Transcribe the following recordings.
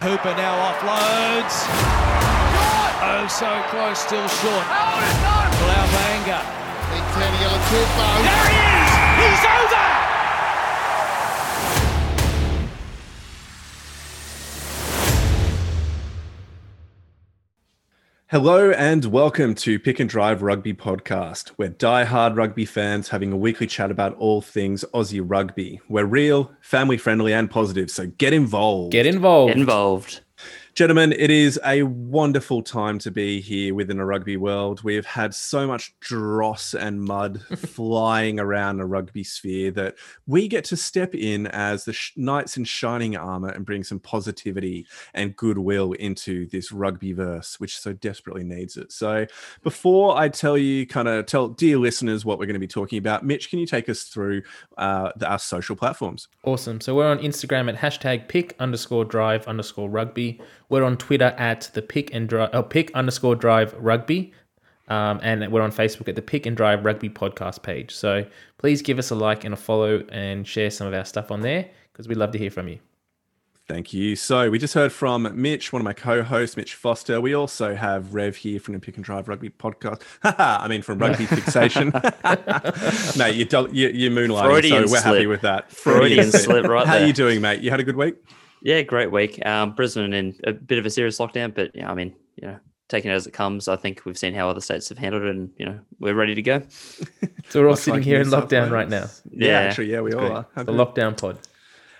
Hooper now offloads. Oh, so close, still short. Blaubanga. Big Ten yellow toothbone. There he is! He's over! Hello and welcome to Pick and Drive Rugby Podcast. We're die-hard rugby fans having a weekly chat about all things Aussie rugby. We're real, family friendly, and positive, so get involved. Get involved. Get involved. Gentlemen, it is a wonderful time to be here within a rugby world. We have had so much dross and mud flying around a rugby sphere that we get to step in as the sh- knights in shining armor and bring some positivity and goodwill into this rugby verse, which so desperately needs it. So, before I tell you, kind of tell dear listeners what we're going to be talking about, Mitch, can you take us through uh, the, our social platforms? Awesome. So we're on Instagram at hashtag pick underscore drive underscore rugby. We're on Twitter at the pick and drive, oh, pick underscore drive rugby. Um, and we're on Facebook at the Pick and Drive Rugby podcast page. So please give us a like and a follow and share some of our stuff on there because we'd love to hear from you. Thank you. So we just heard from Mitch, one of my co-hosts, Mitch Foster. We also have Rev here from the Pick and Drive Rugby podcast. I mean, from Rugby Fixation. mate, you, do, you, you're moonlighting, Freudian so we're happy with that. Freudian slip right How there. you doing, mate? You had a good week? Yeah, great week. Um, Brisbane in a bit of a serious lockdown, but yeah, I mean, you know, taking it as it comes. I think we've seen how other states have handled it, and you know, we're ready to go. So we're all sitting like here in South lockdown right now. Yeah, Yeah. actually, yeah, we all Great. are. The good. lockdown pod.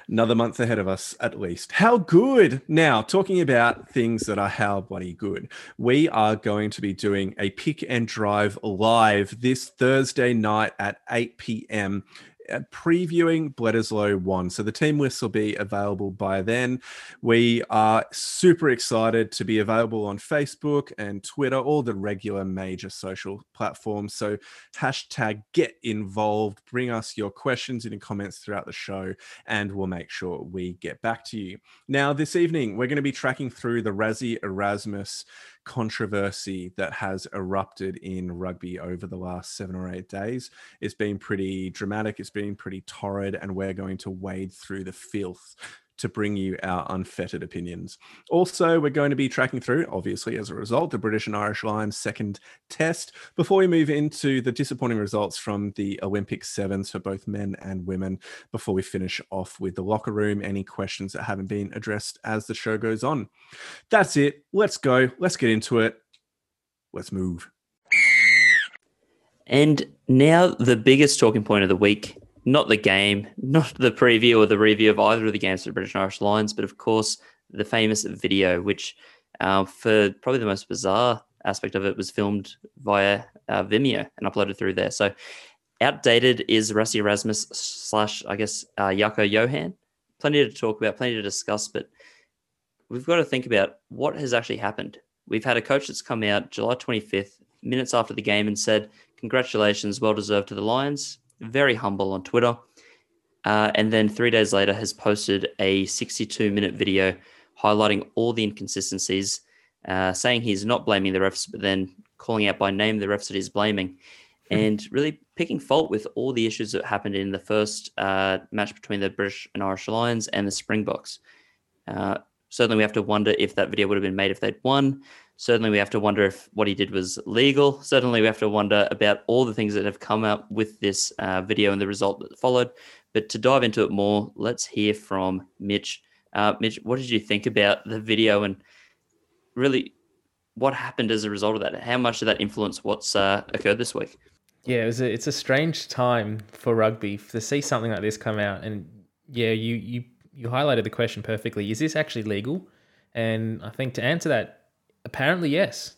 Another month ahead of us, at least. How good. Now, talking about things that are how bloody good, we are going to be doing a pick and drive live this Thursday night at 8 p.m. uh, Previewing Bledisloe 1. So the team list will be available by then. We are super excited to be available on Facebook and Twitter, all the regular major social platforms. So hashtag get involved. Bring us your questions in and comments throughout the show, and we'll make sure we get back to you. Now, this evening, we're going to be tracking through the Rassie Erasmus controversy that has erupted in rugby over the last seven or eight days. It's been pretty dramatic, it's been pretty torrid, and we're going to wade through the filth to bring you our unfettered opinions. Also, we're going to be tracking through, obviously, as a result, the British and Irish Lions second test before we move into the disappointing results from the Olympic sevens for both men and women. Before we finish off with the locker room, any questions that haven't been addressed as the show goes on. That's it. Let's go. Let's get into it. Let's move. And now the biggest talking point of the week, not the game, not the preview or the review of either of the games for the British and Irish Lions, but of course the famous video, which uh, for probably the most bizarre aspect of it was filmed via uh, Vimeo and uploaded through there. So outdated is Rassie Erasmus slash, I guess, uh, Jaco Johan. Plenty to talk about, plenty to discuss, but we've got to think about what has actually happened. We've had a coach that's come out July 25th, minutes after the game, and said, Congratulations, well deserved to the Lions. Very humble on Twitter. Uh, and then three days later has posted a 62 minute video highlighting all the inconsistencies, uh, saying he's not blaming the refs, but then calling out by name the refs that he's blaming, and really picking fault with all the issues that happened in the first uh, match between the British and Irish Lions and the Springboks. Uh, certainly, we have to wonder if that video would have been made if they'd won. Certainly, we have to wonder if what he did was legal. Certainly, we have to wonder about all the things that have come out with this uh, video and the result that followed. But to dive into it more, let's hear from Mitch. Uh, Mitch, what did you think about the video and really what happened as a result of that? How much did that influence what's uh, occurred this week? Yeah, it a, it's a strange time for rugby to see something like this come out, and yeah, you you you highlighted the question perfectly. Is this actually legal? And I think to answer that, apparently yes.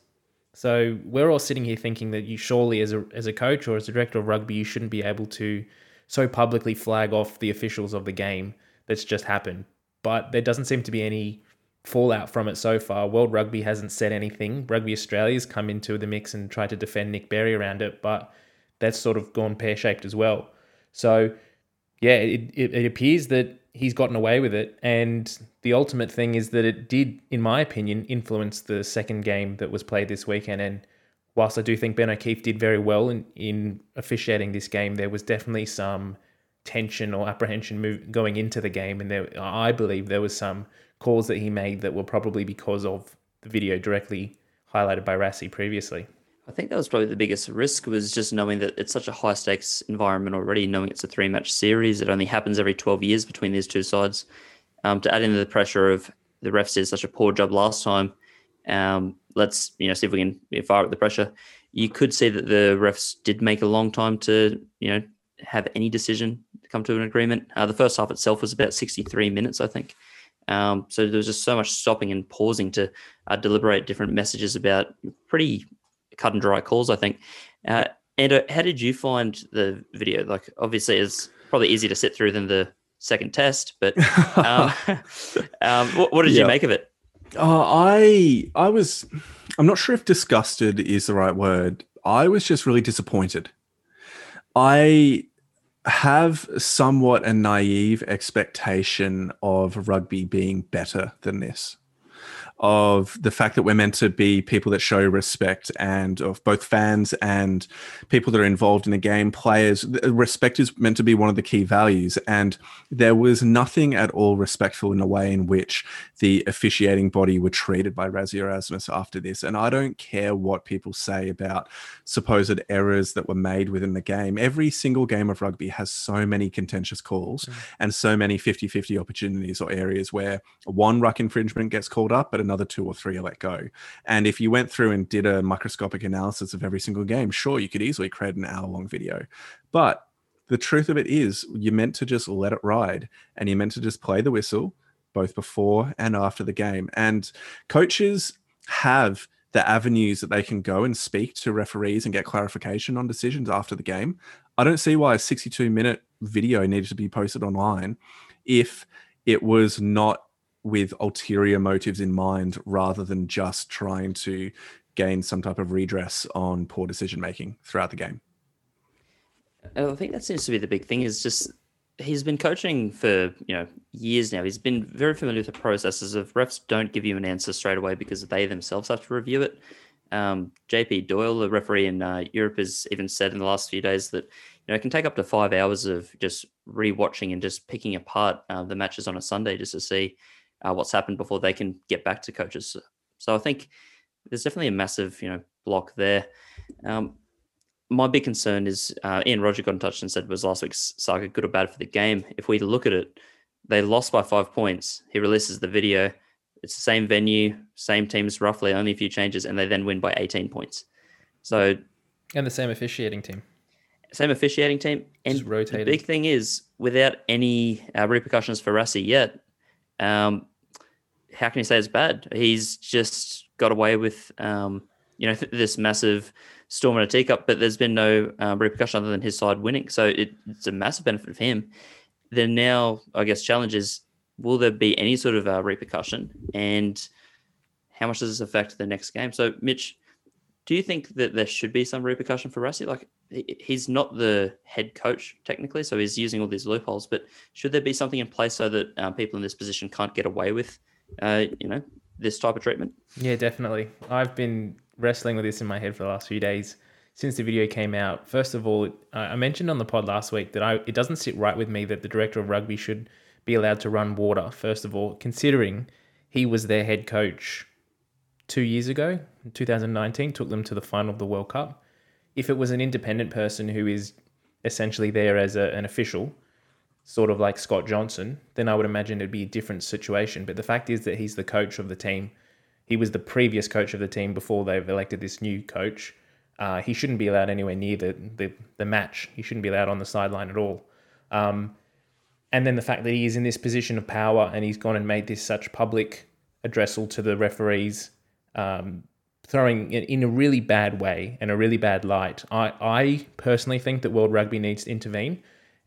So we're all sitting here thinking that you surely, as a as a coach or as a director of rugby, you shouldn't be able to so publicly flag off the officials of the game that's just happened. But there doesn't seem to be any fallout from it so far. World Rugby hasn't said anything. Rugby Australia's come into the mix and tried to defend Nick Berry around it, but that's sort of gone pear shaped as well. So, yeah, it, it, it appears that he's gotten away with it. And the ultimate thing is that it did, in my opinion, influence the second game that was played this weekend. And whilst I do think Ben O'Keefe did very well in, in officiating this game, there was definitely some tension or apprehension move, going into the game. And there, I believe there was some calls that he made that were probably because of the video directly highlighted by Rassie previously. I think that was probably the biggest risk was just knowing that it's such a high stakes environment already, knowing it's a three match series. It only happens every 12 years between these two sides. Um, to add in the pressure of the refs did such a poor job last time, um, let's you know see if we can fire up the pressure. You could see that the refs did make a long time to you know have any decision to come to an agreement. Uh, the first half itself was about 63 minutes, I think. Um, so there was just so much stopping and pausing to uh, deliberate different messages about pretty cut and dry calls, I think. Uh, and uh, how did you find the video? Like, obviously, it's probably easier to sit through than the second test, but um, um, what, what, did you make of it? Uh, I I was I'm not sure if disgusted is the right word. I was just really disappointed. I have somewhat a naive expectation of rugby being better than this of the fact that we're meant to be people that show respect and of both fans and people that are involved in the game, players. Respect is meant to be one of the key values. And there was nothing at all respectful in the way in which the officiating body were treated by Rassie Erasmus after this. And I don't care what people say about supposed errors that were made within the game. Every single game of rugby has so many contentious calls mm. and so many 50 50 opportunities or areas where one ruck infringement gets called up, but another two or three are let go. And if you went through and did a microscopic analysis of every single game, sure, you could easily create an hour long video. But the truth of it is, you're meant to just let it ride and you're meant to just play the whistle both before and after the game. And coaches have the avenues that they can go and speak to referees and get clarification on decisions after the game. I don't see why a 62 minute video needed to be posted online if it was not with ulterior motives in mind rather than just trying to gain some type of redress on poor decision making throughout the game. I think that seems to be the big thing is just he's been coaching for you know years now. He's been very familiar with the processes of refs don't give you an answer straight away because they themselves have to review it. Um, JP Doyle, the referee in uh, Europe, has even said in the last few days that you know it can take up to five hours of just rewatching and just picking apart uh, the matches on a Sunday just to see uh, what's happened before they can get back to coaches. So I think there's definitely a massive, you know, block there. Um, my big concern is uh, Ian Roger got in touch and said was last week's saga good or bad for the game. If we look at it, they lost by five points. He releases the video. It's the same venue, same teams, roughly, only a few changes, and they then win by 18 points. So, and the same officiating team, same officiating team, and the big thing is without any uh, repercussions for Rassie yet. Um, how can you say it's bad? He's just got away with, um, you know, this massive storm in a teacup, but there's been no um, repercussion other than his side winning. So it, it's a massive benefit of him. Then now, I guess, challenge is will there be any sort of uh, repercussion and how much does this affect the next game? So, Mitch, do you think that there should be some repercussion for Rassie? Like, he's not the head coach technically, so he's using all these loopholes. But should there be something in place so that um, people in this position can't get away with uh, you know, this type of treatment. Yeah, definitely. I've been wrestling with this in my head for the last few days since the video came out. First of all, I mentioned on the pod last week that I it doesn't sit right with me that the director of rugby should be allowed to run water. First of all, considering he was their head coach two years ago, 2019, took them to the final of the World Cup. If it was an independent person who is essentially there as a, an official, sort of like Scott Johnson, then I would imagine it'd be a different situation. But the fact is that he's the coach of the team. He was the previous coach of the team before they've elected this new coach. Uh, he shouldn't be allowed anywhere near the, the, the match. He shouldn't be allowed on the sideline at all. Um, and then the fact that he is in this position of power and he's gone and made this such public addressal to the referees, um, throwing it in a really bad way and a really bad light. I, I personally think that World Rugby needs to intervene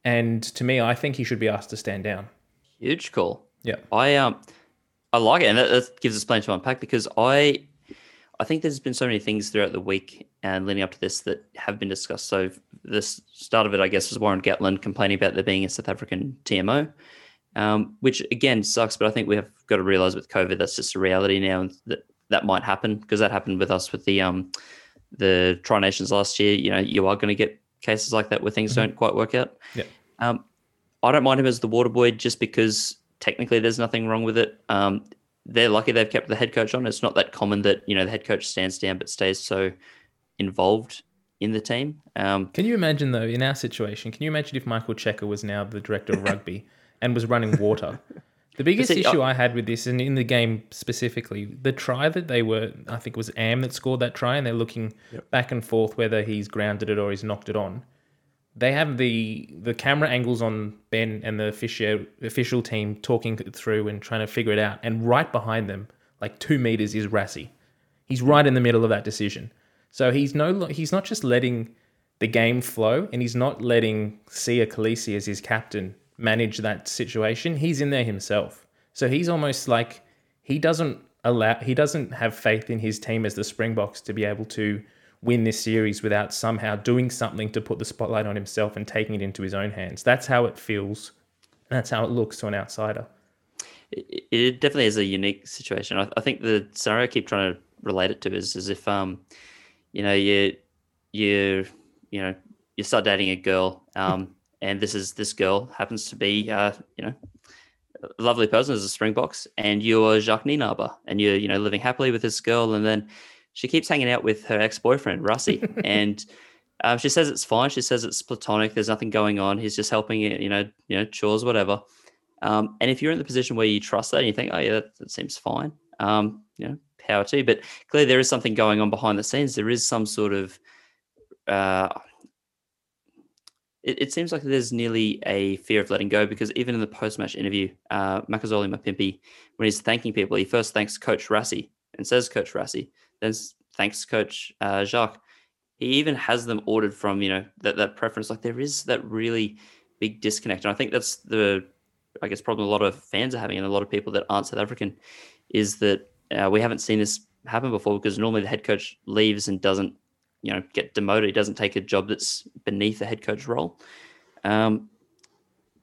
and to me, I think he should be asked to stand down. Huge call. Yeah, I um, I like it, and that, that gives us plenty to unpack because I, I think there's been so many things throughout the week and leading up to this that have been discussed. So the start of it, I guess, was Warren Gatland complaining about there being a South African TMO, um, which again sucks. But I think we have got to realize with COVID, that's just a reality now, and that that might happen because that happened with us with the um, the Tri Nations last year. You know, you are going to get cases like that where things mm-hmm. don't quite work out. Yeah. Um, I don't mind him as the water boy just because technically there's nothing wrong with it. Um, they're lucky they've kept the head coach on. It's not that common that you know the head coach stands down but stays so involved in the team. Um, Can you imagine though, in our situation, can you imagine if Michael Cheika was now the director of rugby and was running water? The biggest see, issue I- I had with this, and in the game specifically, the try that they were, I think it was Am that scored that try, and they're looking back and forth whether he's grounded it or he's knocked it on. They have the the camera angles on Ben and the official official team talking through and trying to figure it out, and right behind them, like two meters, is Rassie. He's right in the middle of that decision. So he's no he's not just letting the game flow and he's not letting Siya Kolisi as his captain manage that situation. He's in there himself. So he's almost like he doesn't allow he doesn't have faith in his team as the Springboks to be able to win this series without somehow doing something to put the spotlight on himself and taking it into his own hands. That's how it feels. That's how it looks to an outsider. it, it definitely is a unique situation. I, I think the scenario I keep trying to relate it to is as if um, you know, you you you know, you start dating a girl, um, and this is this girl happens to be uh, you know, a lovely person as a Springboks, and you're Jacques Nienaber, and you're you know living happily with this girl, and then she keeps hanging out with her ex boyfriend Rassie, and um, she says it's fine. She says it's platonic. There's nothing going on. He's just helping it, you know, you know, chores, whatever. Um, and if you're in the position where you trust that and you think, oh yeah, that, that seems fine, um, you know, power to you. But clearly there is something going on behind the scenes. There is some sort of uh, it, it seems like there's nearly a fear of letting go because even in the post-match interview, uh, Makazole Mapimpi, when he's thanking people, he first thanks Coach Rassie and says Coach Rassie, then thanks Coach uh, Jacques. He even has them ordered from you know that that preference. Like there is that really big disconnect, and I think that's the I guess problem a lot of fans are having, and a lot of people that aren't South African, is that uh, we haven't seen this happen before because normally the head coach leaves and doesn't you know get demoted. He doesn't take a job that's beneath the head coach role. Um,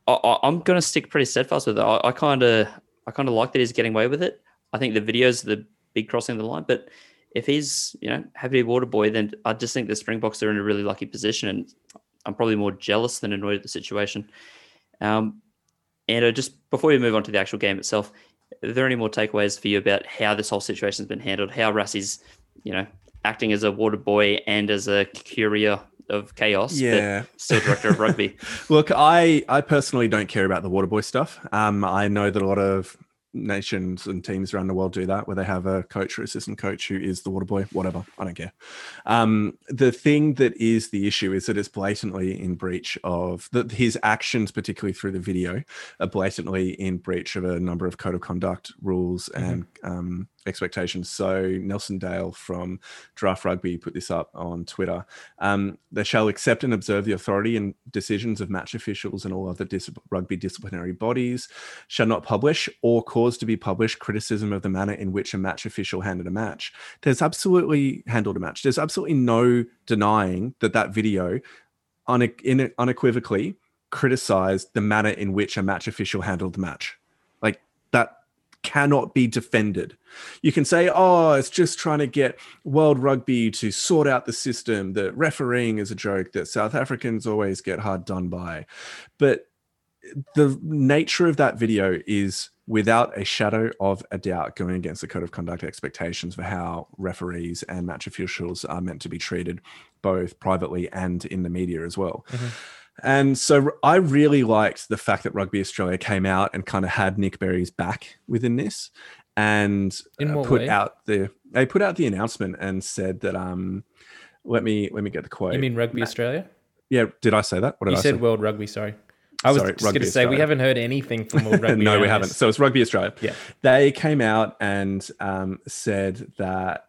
I, I'm going to stick pretty steadfast with it. I kind of I kind of like that he's getting away with it. I think the videos the big crossing the line, but if he's you know happy water boy, then I just think the Springboks are in a really lucky position, and I'm probably more jealous than annoyed at the situation. Um, and uh, just before we move on to the actual game itself, are there any more takeaways for you about how this whole situation's been handled? How Rassie's, you know, acting as a water boy and as a courier of chaos, Yeah. still director of rugby. Look, I I personally don't care about the water boy stuff. Um, I know that a lot of nations and teams around the world do that, where they have a coach or assistant coach who is the water boy. Whatever, I don't care. Um, the thing that is the issue is that it's blatantly in breach of that his actions, particularly through the video, are blatantly in breach of a number of code of conduct rules and um, expectations. So Nelson Dale from Draft Rugby put this up on Twitter. Um, they shall accept and observe the authority and decisions of match officials and all other dis- rugby disciplinary bodies. Shall not publish or cause to be published criticism of the manner in which a match official handled a match. There's absolutely handled a match. There's absolutely no denying that that video une- unequivocally criticized the manner in which a match official handled the match. Cannot be defended. You can say, oh, it's just trying to get World Rugby to sort out the system, that refereeing is a joke, that South Africans always get hard done by. But the nature of that video is without a shadow of a doubt going against the code of conduct expectations for how referees and match officials are meant to be treated both privately and in the media as well. Mm-hmm. And so I really liked the fact that Rugby Australia came out and kind of had Nick Berry's back within this and uh, put way? out the they put out the announcement and said that um let me let me get the quote. You mean Rugby Australia? yeah, did I say that? What did You I said say? World Rugby, sorry. I was Sorry, just going to say, we haven't heard anything from World Rugby. no, we haven't. So it's Rugby Australia. Yeah. They came out and um, said that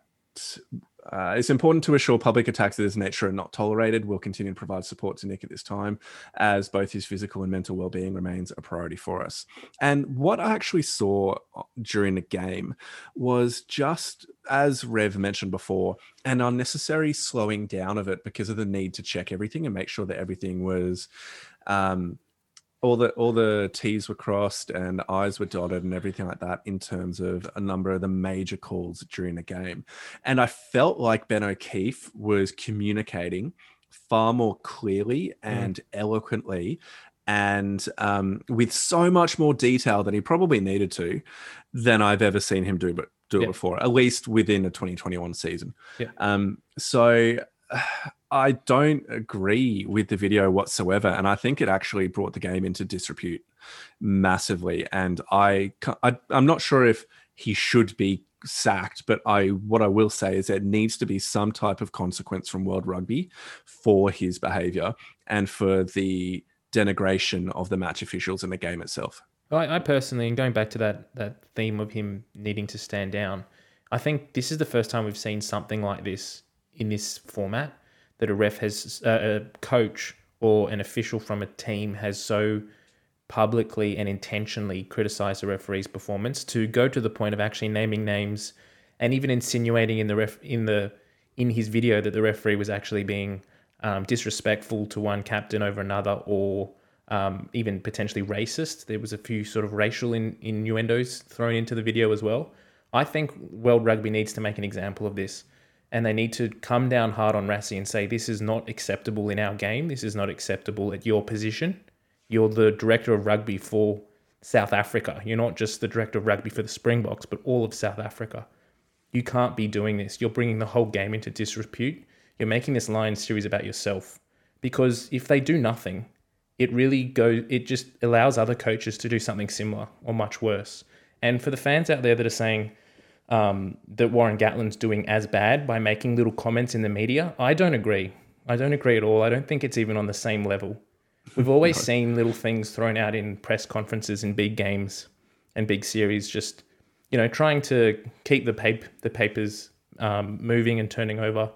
uh, it's important to assure public attacks of this nature are not tolerated. We'll continue to provide support to Nick at this time, as both his physical and mental well-being remains a priority for us. And what I actually saw uh, during the game was just as Rev mentioned before, an unnecessary slowing down of it because of the need to check everything and make sure that everything was um, all the all the T's were crossed and I's were dotted and everything like that in terms of a number of the major calls during the game. And I felt like Ben O'Keefe was communicating far more clearly and eloquently and um, with so much more detail than he probably needed to than I've ever seen him do, but do it Yeah. before, at least within the 2021 season. Yeah. Um, so I don't agree with the video whatsoever, and I think it actually brought the game into disrepute massively. And I, I I'm not sure if he should be sacked, but I what I will say is there needs to be some type of consequence from World Rugby for his behaviour and for the denigration of the match officials in the game itself. I, I personally, and going back to that that theme of him needing to stand down, I think this is the first time we've seen something like this in this format that a ref has uh, a coach or an official from a team has so publicly and intentionally criticized the referee's performance to go to the point of actually naming names and even insinuating in the ref in the in his video that the referee was actually being um, disrespectful to one captain over another or um, even potentially racist. There was a few sort of racial in, innuendos thrown into the video as well. I think World Rugby needs to make an example of this, and they need to come down hard on Rassie and say this is not acceptable in our game. This is not acceptable at your position. You're the director of rugby for South Africa. You're not just the director of rugby for the Springboks, but all of South Africa. You can't be doing this. You're bringing the whole game into disrepute. You're making this Lions series about yourself. Because if they do nothing, it really go it just allows other coaches to do something similar or much worse. And for the fans out there that are saying um, that Warren Gatland's doing as bad by making little comments in the media, I don't agree. I don't agree at all. I don't think it's even on the same level. We've always seen little things thrown out in press conferences in big games and big series, just you know, trying to keep the paper the papers um, moving and turning over,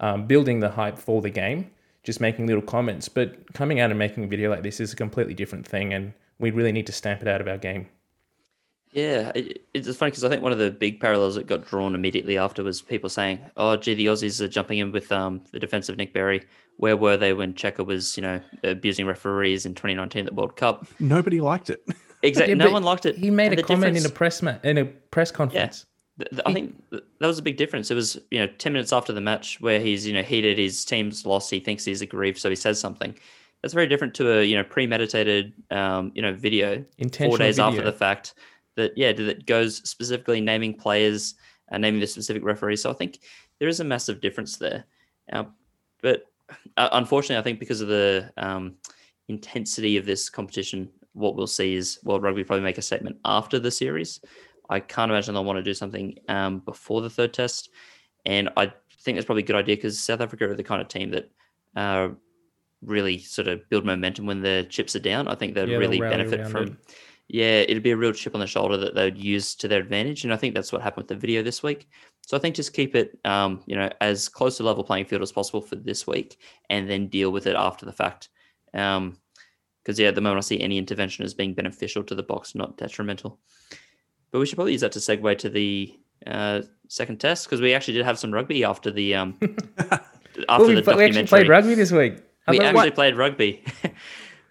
um, building the hype for the game, just making little comments. But coming out and making a video like this is a completely different thing, and we really need to stamp it out of our game. Yeah, it, it's funny because I think one of the big parallels that got drawn immediately after was people saying, "Oh, gee, the Aussies are jumping in with um, the defense of Nick Berry. Where were they when Cheika was, you know, abusing referees in 2019 at the World Cup?" Nobody liked it. Exactly, Yeah, no one liked it. He made And a the comment in a press ma- in a press conference. Th- th- I think th- that was a big difference. It was, you know, 10 minutes after the match where he's, you know, heated, his team's lost, he thinks he's aggrieved, so he says something. That's very different to a, you know, premeditated, um, you know, video four days after the fact that, yeah, that goes specifically naming players and naming the specific referee. So I think there is a massive difference there. Uh, but uh, unfortunately, I think because of the um, intensity of this competition, what we'll see is World Rugby probably make a statement after the series. I can't imagine they'll want to do something um, before the third test. And I think that's probably a good idea because South Africa are the kind of team that uh, really sort of build momentum when the chips are down. I think they'd Yeah, really benefit from. it. Yeah, it'd be a real chip on the shoulder that they'd use to their advantage, and I think that's what happened with the video this week. So I think just keep it, um, you know, as close to level playing field as possible for this week, and then deal with it after the fact. Um, because yeah, at the moment I see any intervention as being beneficial to the Boks, not detrimental. But we should probably use that to segue to the uh, second test because we actually did have some rugby after the um after Oh, we, the we actually played rugby this week. I We actually played rugby.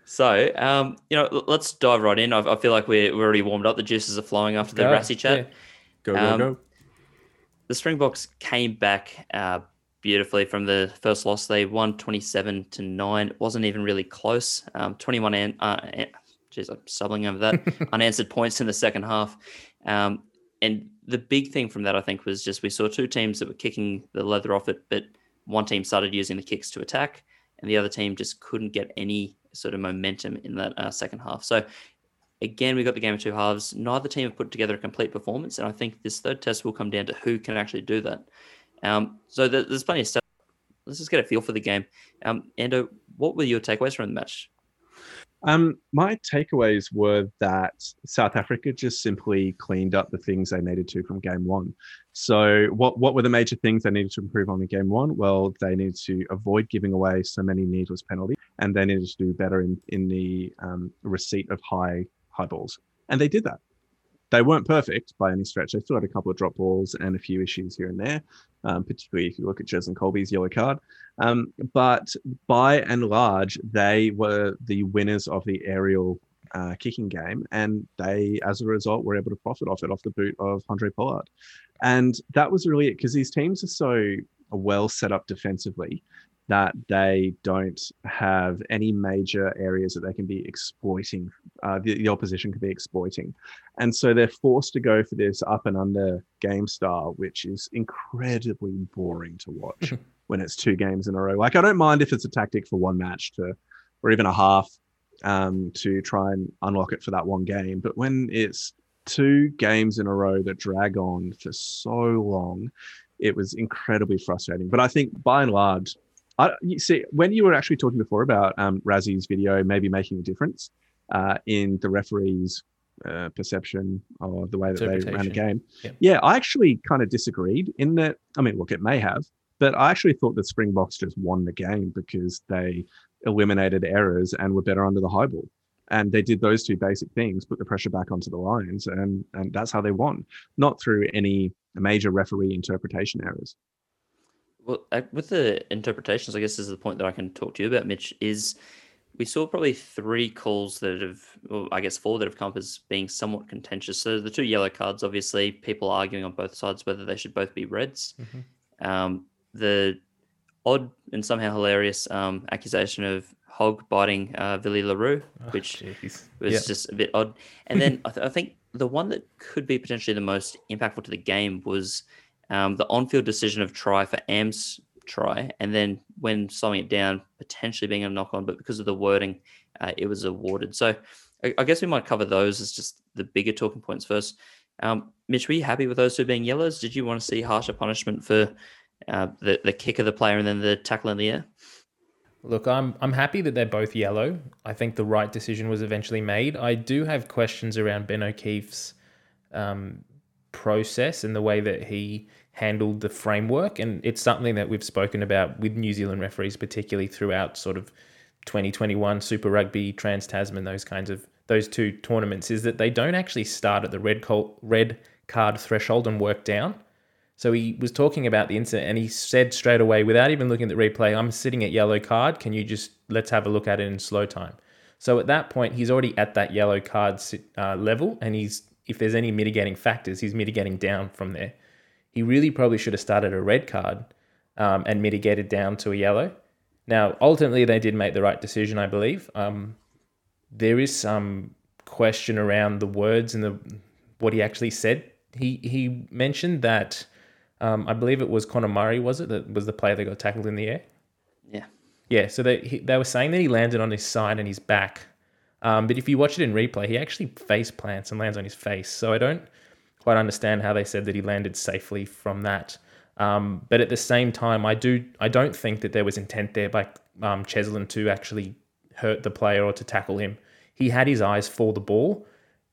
so um, you know, let's dive right in. I, I feel like we're, we're already warmed up. The juices are flowing after the Go, Rassie chat. yeah. Go, go, Um, go. the Springboks came back uh, beautifully from the first loss. They won 27 to 9. It wasn't even really close. Um, 21 and uh, geez, I'm stumbling over that. unanswered points in the second half. Um, and the big thing from that, I think, was just we saw two teams that were kicking the leather off it, but one team started using the kicks to attack, and the other team just couldn't get any sort of momentum in that uh, second half. So again, we got the game of two halves. Neither team have put together a complete performance, and I think this third test will come down to who can actually do that. Um, so there's plenty of stuff. Let's just get a feel for the game. Um, Ando, what were your takeaways from the match? Um, my takeaways were that South Africa just simply cleaned up the things they needed to from game one. So, what what were the major things they needed to improve on in game one? Well, they needed to avoid giving away so many needless penalties, and they needed to do better in in the um, receipt of high high balls, and they did that. They weren't perfect by any stretch. They still had a couple of drop balls and a few issues here and there, um, particularly if you look at Cheslin Kolbe's yellow card. Um, but by and large, they were the winners of the aerial uh, kicking game, and they, as a result, were able to profit off it off the boot of Andre Pollard. And that was really it because these teams are so well set up defensively that they don't have any major areas that they can be exploiting, uh, the, the opposition can be exploiting. And so they're forced to go for this up and under game style, which is incredibly boring to watch when it's two games in a row. Like, I don't mind if it's a tactic for one match to, or even a half um, to try and unlock it for that one game. But when it's two games in a row that drag on for so long, it was incredibly frustrating. But I think by and large, I, you see, when you were actually talking before about um, Rassie's video maybe making a difference uh, in the referee's uh, perception of the way that they ran the game, Yep. yeah, I actually kind of disagreed in that. I mean, look, it may have, but I actually thought that Springboks just won the game because they eliminated errors and were better under the high ball. And they did those two basic things, put the pressure back onto the Lions, and and that's how they won, not through any major referee interpretation errors. Well, uh, with the interpretations, I guess this is the point that I can talk to you about, Mitch. Is we saw probably three calls that have, well, I guess four that have come up as being somewhat contentious. So the two yellow cards, obviously, people arguing on both sides whether they should both be reds. Um, the odd and somehow hilarious um, accusation of Hogg biting uh, Willie le Roux, which Jeez. was Yeah. just a bit odd. And then I, th- I think the one that could be potentially the most impactful to the game was um, the on-field decision of try for Am's try, and then when slowing it down, potentially being a knock-on, but because of the wording, uh, it was awarded. So I, I guess we might cover those as just the bigger talking points first. Um, Mitch, were you happy with those two being yellows? Did you want to see harsher punishment for uh, the the kick of the player and then the tackle in the air? Look, I'm I'm happy that they're both yellow. I think the right decision was eventually made. I do have questions around Ben O'Keefe's um, process and the way that he handled the framework, and it's something that we've spoken about with New Zealand referees, particularly throughout sort of 2021 Super Rugby, Trans Tasman, those kinds of those two tournaments, is that they don't actually start at the red col- red card threshold and work down. So he was talking about the incident and he said straight away, without even looking at the replay, I'm sitting at yellow card. Can you just let's have a look at it in slow time? So at that point, he's already at that yellow card uh, level, and he's if there's any mitigating factors, he's mitigating down from there. He really probably should have started a red card um, and mitigated down to a yellow. Now, ultimately, they did make the right decision, I believe. Um, there is some question around the words and the what he actually said. He he mentioned that um, I believe it was Conor Murray, was it that was the player that got tackled in the air? Yeah. Yeah, so they he, they were saying that he landed on his side and his back, um, but if you watch it in replay, he actually face plants and lands on his face. So I don't quite understand how they said that he landed safely from that. Um, but at the same time, I do I don't think that there was intent there by um, Cheslin to actually hurt the player or to tackle him. He had his eyes for the ball.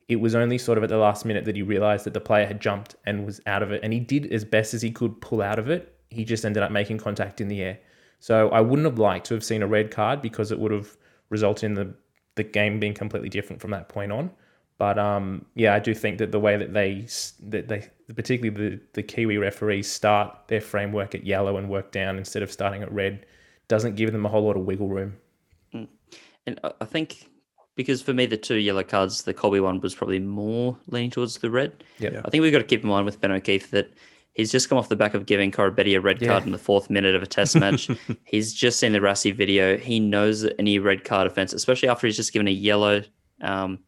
It was only sort of at the last minute that he realized that the player had jumped and was out of it, and he did as best as he could pull out of it. He just ended up making contact in the air. So I wouldn't have liked to have seen a red card because it would have resulted in the the game being completely different from that point on. But um, yeah, I do think that the way that they that they particularly the the Kiwi referees start their framework at yellow and work down instead of starting at red doesn't give them a whole lot of wiggle room. And I- I think because for me, the two yellow cards, the Kolbe one was probably more leaning towards the red. Yeah. I think we've got to keep in mind with Ben O'Keefe that he's just come off the back of giving Koroibete a red card Yeah. in the fourth minute of a test match. he's just seen the Rassie video. He knows that any red card offense, especially after he's just given a yellow, um,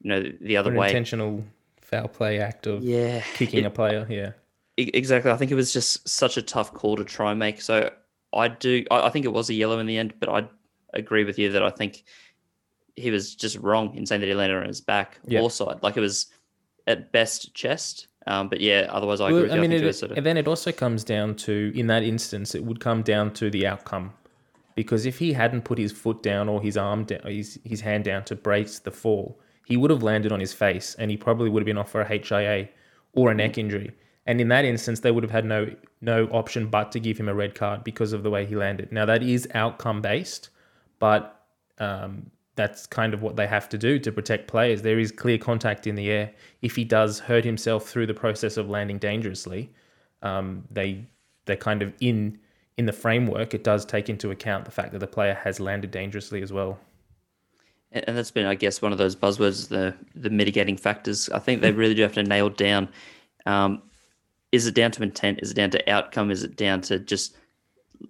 you know, the other An way. intentional foul play act of Yeah. kicking it- a player. Yeah. Exactly. I think it was just such a tough call to try and make. So I do. I I think it was a yellow in the end, but I agree with you that I think he was just wrong in saying that he landed on his back or side. Like it was at best chest. Um, but yeah, otherwise I agree Well. I mean, think it it, sort of, and then it also comes down to, in that instance, it would come down to the outcome. Because if he hadn't put his foot down or his arm down, his, his hand down to brace the fall, he would have landed on his face and he probably would have been off for a HIA or a neck injury. And in that instance, they would have had no no option but to give him a red card because of the way he landed. Now that is outcome based, but um, that's kind of what they have to do to protect players. There is clear contact in the air. If he does hurt himself through the process of landing dangerously, um, they they're kind of in in the framework. It does take into account the fact that the player has landed dangerously as well. and that's been, I guess, one of those buzzwords, the the mitigating factors. I think they really do have to nail down. Um, is it down to intent? Is it down to outcome? Is it down to just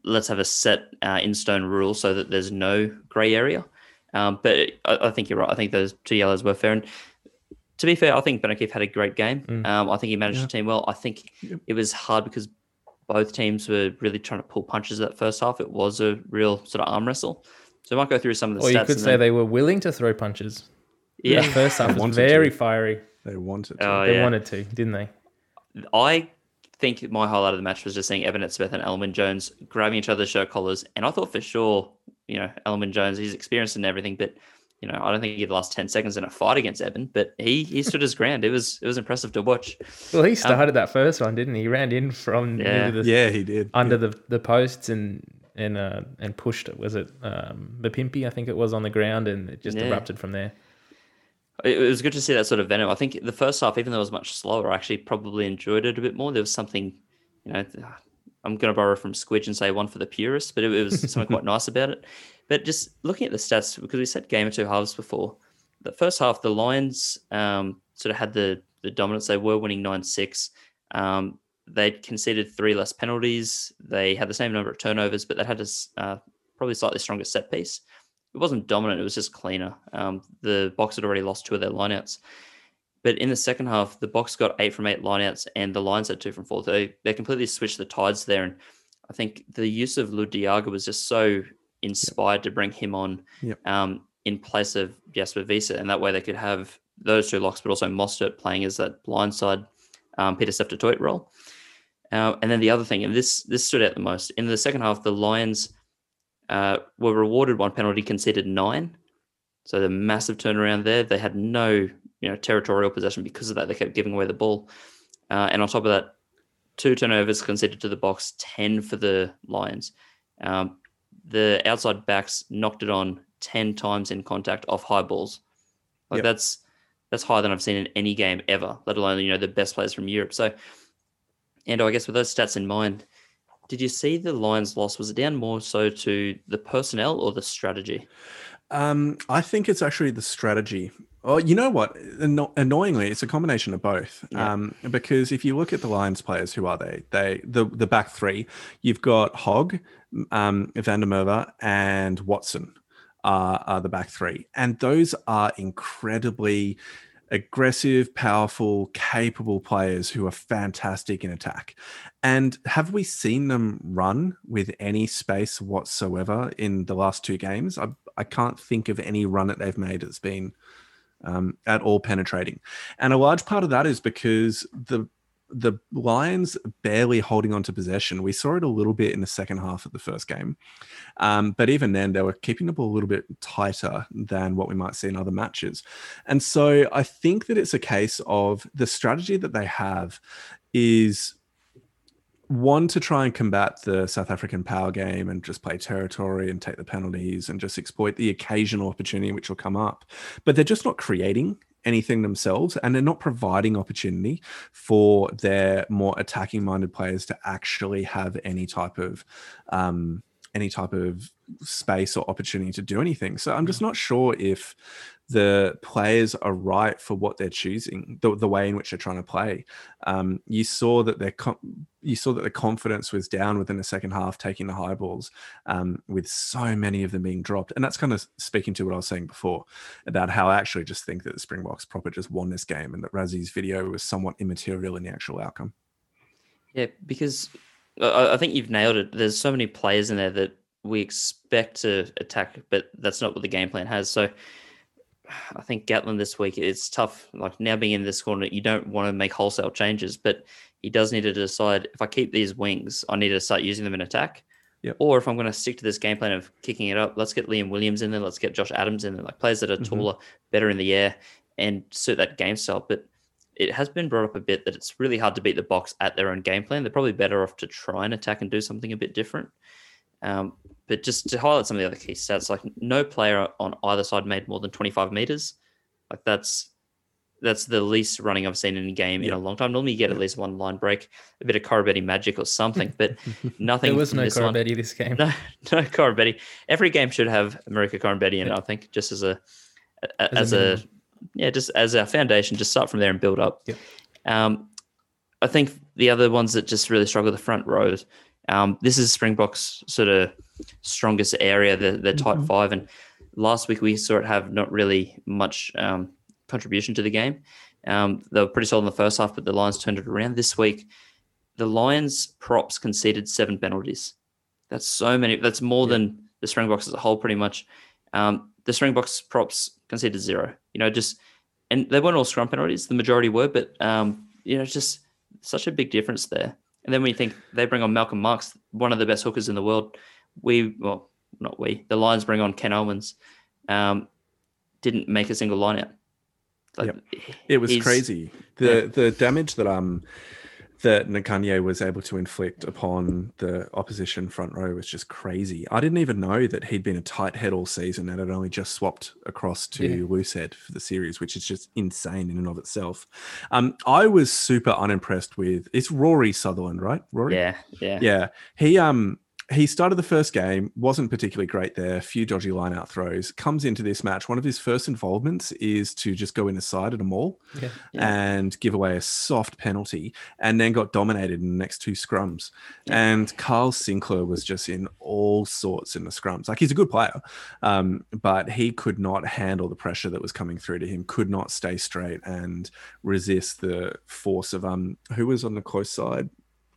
let's have a set uh, in stone rule so that there's no grey area. Um, but I, I, think you're right. I think those two yellows were fair. And to be fair, I think Ben O'Keefe had a great game. Mm. Um, I think he managed yeah. the team well. I think yep. it was hard because both teams were really trying to pull punches that first half. It was a real sort of arm wrestle. So I might go through some of the or stats. you could say then... they were willing to throw punches. Yeah, the first half was very to. fiery. They wanted to. Oh, they yeah. wanted to, didn't they? I think my highlight of the match was just seeing Eben Etzebeth and Alun Wyn Jones grabbing each other's shirt collars. And I thought for sure, you know, Alun Wyn Jones, he's experienced in everything, but you know, I don't think he lost 10 seconds in a fight against Eben, but he he stood his ground. It was it was impressive to watch. Well, he started um, that first one, didn't he? He ran in from yeah, the, yeah he did under yeah. the, the posts and and uh, and pushed it. Was it um, Mapimpi? I think it was on the ground, and it just yeah. erupted from there. It was good to see that sort of venom. I think the first half, even though it was much slower, I actually probably enjoyed it a bit more. There was something, you know, I'm going to borrow from Squidge and say one for the purists, but it, it was something quite nice about it. But just looking at the stats, because we said game of two halves before, the first half, the Lions um, sort of had the the dominance. They were winning nine six. Um, they conceded three less penalties. They had the same number of turnovers, but they had a uh, probably slightly stronger set piece. It wasn't dominant; it was just cleaner. Um, the Boks had already lost two of their lineouts. But in the second half, the Boks got eight from eight lineouts, and the Lions had two from four. They they completely switched the tides there, and I think the use of Lood de Jager was just so inspired yep. to bring him on. Yep. Um, in place of Jasper Wiese. and that way they could have those two locks, but also Mostert playing as that blindside um, Pieter-Steph role. Uh, and then the other thing, and this this stood out the most in the second half, the Lions uh, were rewarded one penalty, conceded nine. So the massive turnaround there. They had no you know territorial possession because of that. They kept giving away the ball, uh, and on top of that, two turnovers conceded to the Boks, ten for the Lions. Um, the outside backs knocked it on 10 times in contact off high balls. Like yep. that's that's higher than I've seen in any game ever, let alone, you know, the best players from Europe. So and I guess with those stats in mind, did you see the Lions loss? Was it down more so to the personnel or the strategy? Um, I think it's actually the strategy. Oh, you know what? Annoyingly, it's a combination of both. Yeah. Um, because if you look at the Lions players, who are they? They the the back three. You've got Hogg, um, Van der Merwe, and Watson are, are the back three. And those are incredibly aggressive, powerful, capable players who are fantastic in attack. And have we seen them run with any space whatsoever in the last two games? I, I can't think of any run that they've made that's been um, at all penetrating. And a large part of that is because the the Lions barely holding on to possession. We saw it a little bit in the second half of the first game. Um, but even then, they were keeping the ball a little bit tighter than what we might see in other matches. And so I think that it's a case of the strategy that they have is one to try and combat the South African power game and just play territory and take the penalties and just exploit the occasional opportunity which will come up. But they're just not creating anything themselves and they're not providing opportunity for their more attacking minded players to actually have any type of um, any type of space or opportunity to do anything. So I'm just not sure if the players are right for what they're choosing, the, the way in which they're trying to play. Um, you saw that their com- you saw that the confidence was down within the second half, taking the high balls, um, with so many of them being dropped. And that's kind of speaking to what I was saying before about how I actually just think that the Springboks proper just won this game, and that Rassie's video was somewhat immaterial in the actual outcome. Yeah, because I think you've nailed it. There's so many players in there that we expect to attack, but that's not what the game plan has. So I think Gatland this week it's tough. Like now being in this corner, you don't want to make wholesale changes, but he does need to decide if I keep these wings, I need to start using them in attack. Yep. Or if I'm going to stick to this game plan of kicking it up, let's get Liam Williams in there, let's get Josh Adams in there, like players that are mm-hmm. taller, better in the air, and suit that game style. But it has been brought up a bit that it's really hard to beat the Boks at their own game plan. They're probably better off to try and attack and do something a bit different. Um, but just to highlight some of the other key stats, like no player on either side made more than 25 meters. Like that's that's the least running I've seen in a game yeah. in a long time. Normally you get at least one line break, a bit of Koroibete magic or something, but nothing. there was no Koroibete this game. No, no Koroibete. Every game should have Marika Koroibete in yeah. it, I think, just as a, a as, as a, a yeah, just as our foundation, just start from there and build up. Yep. Um, I think the other ones that just really struggle the front rows Um, this is Springboks sort of strongest area, the the tight Mhm. five, and last week we saw it have not really much um, contribution to the game. Um, they were pretty solid in the first half, but the Lions turned it around. This week, the Lions props conceded seven penalties. That's so many. That's more than the Springboks as a whole, pretty much. Um, the Springboks props conceded zero. You know, just and they weren't all scrum penalties. The majority were, but um, you know, just such a big difference there. And then when you think they bring on Malcolm Marks, one of the best hookers in the world, we well, not we, the Lions bring on Ken Owens, um, didn't make a single line out. Like, It was crazy. The the damage that um that Nyakane was able to inflict upon the opposition front row was just crazy. I didn't even know that he'd been a tight head all season and had only just swapped across to Yeah. loose head for the series, which is just insane in and of itself. Um, I was super unimpressed with it's Rory Sutherland, right? Rory, Yeah, yeah, yeah. He um he started the first game, wasn't particularly great there, a few dodgy line out throws. Comes into this match. One of his first involvements is to just go in the side at a mall Yeah. Yeah. and give away a soft penalty, and then got dominated in the next two scrums. And Kyle Sinclair was just in all sorts in the scrums. Like he's a good player, um, but he could not handle the pressure that was coming through to him. Could not stay straight and resist the force of um who was on the close side.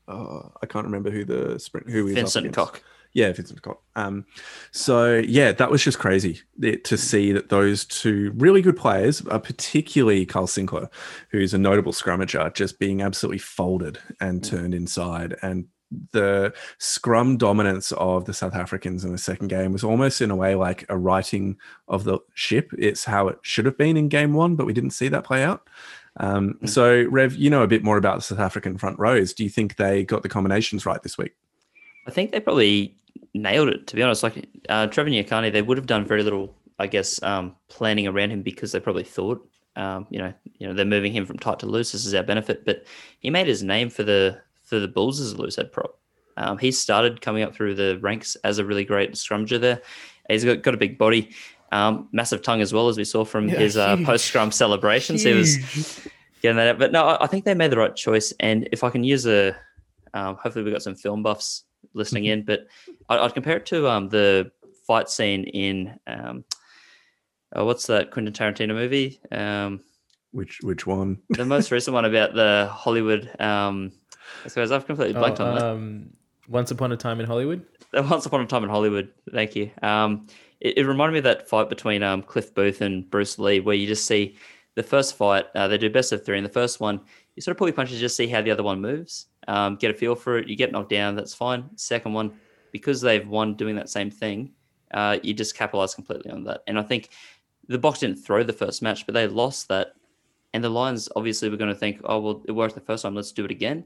Uh, I can't remember who the sprint who he Vincent. Koch. Yeah, Vincent Koch. Um, so yeah, that was just crazy to see that those two really good players, uh, particularly Kyle Sinclair, who's a notable scrummager, just being absolutely folded and turned inside. And the scrum dominance of the South Africans in the second game was almost in a way like a writing of the ship. It's how it should have been in game one, but we didn't see that play out. Um, so, Rev, you know a bit more about the South African front rows. Do you think they got the combinations right this week? I think they probably nailed it. To be honest, like uh, Trevor Nyakane, they would have done very little, I guess, um, planning around him because they probably thought, um, you know, you know, they're moving him from tight to loose. This is our benefit, but he made his name for the for the Bulls as a loose head prop. Um, he started coming up through the ranks as a really great scrummager there. He's got, got a big body, um, massive tongue as well as we saw from Yeah, his uh, post scrum celebrations. He was getting that out. But no, I I think they made the right choice. And if I can use a, um, hopefully we've got some film buffs listening in, but I, I'd compare it to um, the fight scene in um, oh, what's that Quentin Tarantino movie? Um, Which which one? the most recent one about the Hollywood. Um, I suppose I've completely blanked Oh, on that. um, Once Upon a Time in Hollywood. Once Upon a Time in Hollywood. Thank you. Um, it, it reminded me of that fight between um, Cliff Booth and Bruce Lee, where you just see the first fight, uh, they do best of three. In the first one, you sort of pull your punches, just see how the other one moves, um, get a feel for it. You get knocked down, that's fine. Second one, because they've won doing that same thing, uh, you just capitalize completely on that. And I think the Boks didn't throw the first match, but they lost that. And the Lions obviously were going to think, oh, well, it worked the first time, let's do it again.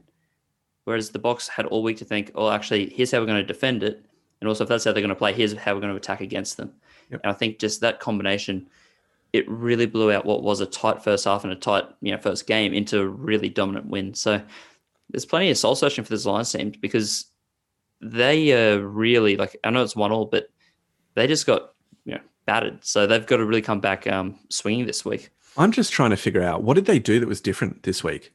Whereas the Boks had all week to think, oh, actually, here's how we're going to defend it. And also, if that's how they're going to play, here's how we're going to attack against them. Yep. And I think just that combination, it really blew out what was a tight first half and a tight, you know, first game into a really dominant win. So there's plenty of soul searching for this Lions team because they uh, really like. I know it's one all, but they just got you know battered. So they've got to really come back um, swinging this week. I'm just trying to figure out what did they do that was different this week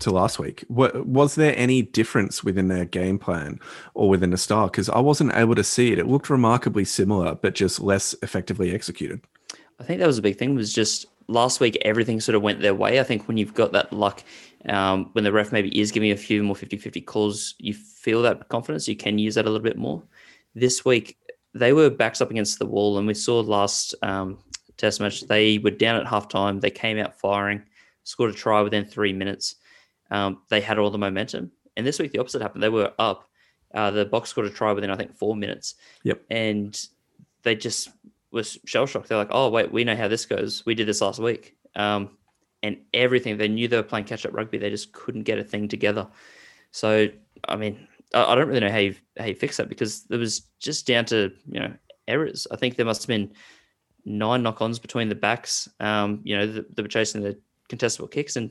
to last week? Was there any difference within their game plan or within the style? Because I wasn't able to see it. It looked remarkably similar, but just less effectively executed. I think that was a big thing. Was just last week everything sort of went their way. I think when you've got that luck, um, when the ref maybe is giving a few more 50-50 calls, you feel that confidence. You can use that a little bit more. This week they were backs up against the wall, and we saw last um, test match they were down at halftime. They came out firing, scored a try within three minutes. Um, they had all the momentum, and this week the opposite happened. They were up. Uh, the Boks scored a try within I think four minutes. Yep. and they just was shell shocked. They're like, "Oh wait, we know how this goes. We did this last week." Um, and everything they knew they were playing catch up rugby. They just couldn't get a thing together. So I mean, I, I don't really know how you how you fix that because it was just down to you know errors. I think there must have been nine knock-ons between the backs. Um, you know, they were chasing the contestable kicks, and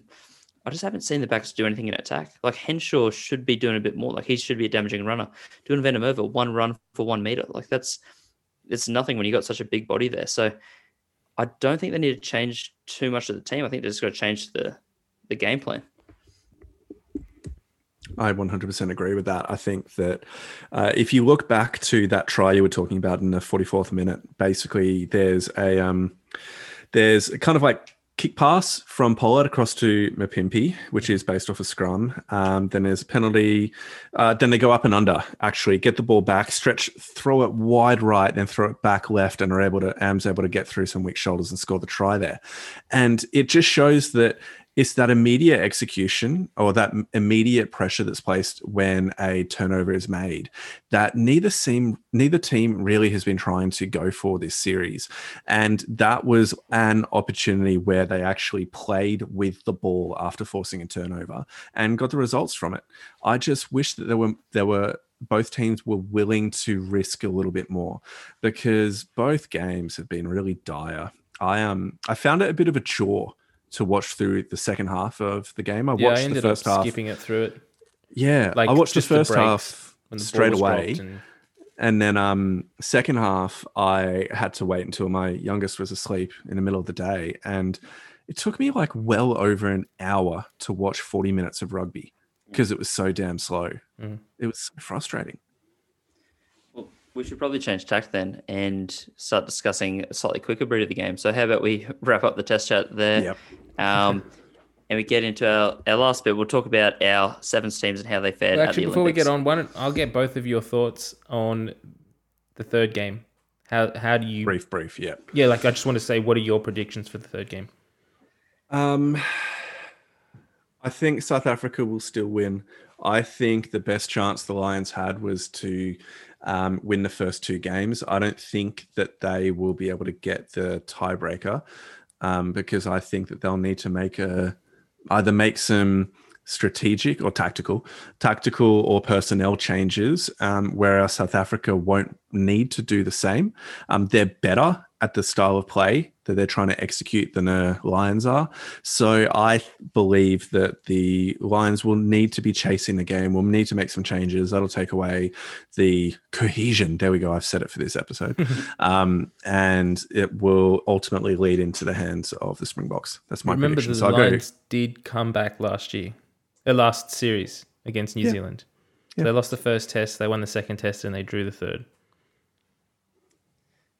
I just haven't seen the backs do anything in attack. Like Henshaw should be doing a bit more. Like he should be a damaging runner, doing Venom over one run for one meter. Like that's it's nothing when you got such a big body there. So I don't think they need to change too much of the team. I think they just got to change the the game plan. I 100% agree with that. I think that uh, if you look back to that try you were talking about in the 44th minute, basically there's a um, there's kind of like kick pass from Pollard across to Mapimpi, which is based off a scrum. Um, then there's a penalty. Uh, then they go up and under, actually, get the ball back, stretch, throw it wide right, then throw it back left, and are able to, Am's able to get through some weak shoulders and score the try there. And it just shows that it's that immediate execution or that immediate pressure that's placed when a turnover is made that neither seem neither team really has been trying to go for this series. And that was an opportunity where they actually played with the ball after forcing a turnover and got the results from it. I just wish that there were there were both teams were willing to risk a little bit more because both games have been really dire. I um I found it a bit of a chore to watch through the second half of the game. I Yeah, I watched the first up half. skipping it through it. Yeah, Like I watched the just the first half the straight away, and- and then um second half I had to wait until my youngest was asleep in the middle of the day, and it took me like well over an hour to watch forty minutes of rugby because it was so damn slow. Mhm. It was so frustrating. Well, we should probably change tack then and start discussing a slightly quicker breed of the game. So how about we wrap up the test chat there? Yep. Um, and we get into our, our last bit. We'll talk about our sevens teams and how they fared. Well, at actually, the before we get Olympics. on, why don't I'll get both of your thoughts on the third game. How how do you? Brief, brief, yeah. Yeah, like I just want to say, what are your predictions for the third game? Um, I think South Africa will still win. I think the best chance the Lions had was to um, win the first two games. I don't think that they will be able to get the tiebreaker um, because I think that they'll need to make a either make some strategic or tactical, tactical or personnel changes, um, whereas South Africa won't need to do the same. Um, they're better at the style of play that they're trying to execute than the Lions are. So I believe that the Lions will need to be chasing the game. We'll need to make some changes. That'll take away the cohesion. There we go. I've said it for this episode, um, and it will ultimately lead into the hands of the Springboks. That's my Remember, prediction. the So I'll go. Lions did come back last year, the last series against New Yeah. Zealand. So Yeah. They lost the first test, they won the second test, and they drew the third.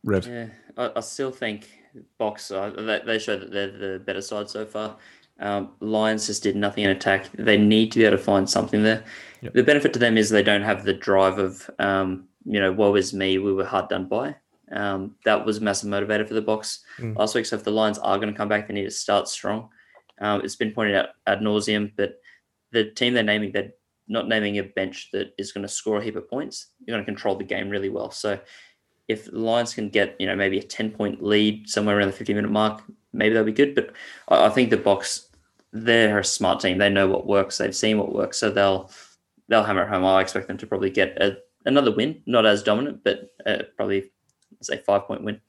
Rev. Yeah, I, I still think Boks. Uh, they, they show that they're the better side so far. Um, Lions just did nothing in attack. They need to be able to find something there. Yep. The benefit to them is they don't have the drive of, um, you know, woe is me. We were hard done by. Um, that was a massive motivator for the Boks Mm. last week. So if the Lions are going to come back, they need to start strong. Um, it's been pointed out ad nauseum, but the team they're naming, they're not naming a bench that is going to score a heap of points. You're going to control the game really well. So if the Lions can get, you know, maybe a 10 point lead somewhere around the 50 minute mark, maybe that'll be good. But I, I think the Boks, they're a smart team. They know what works. They've seen what works. So they'll they'll hammer it home. I expect them to probably get a, another win, not as dominant, but uh, probably say five point win.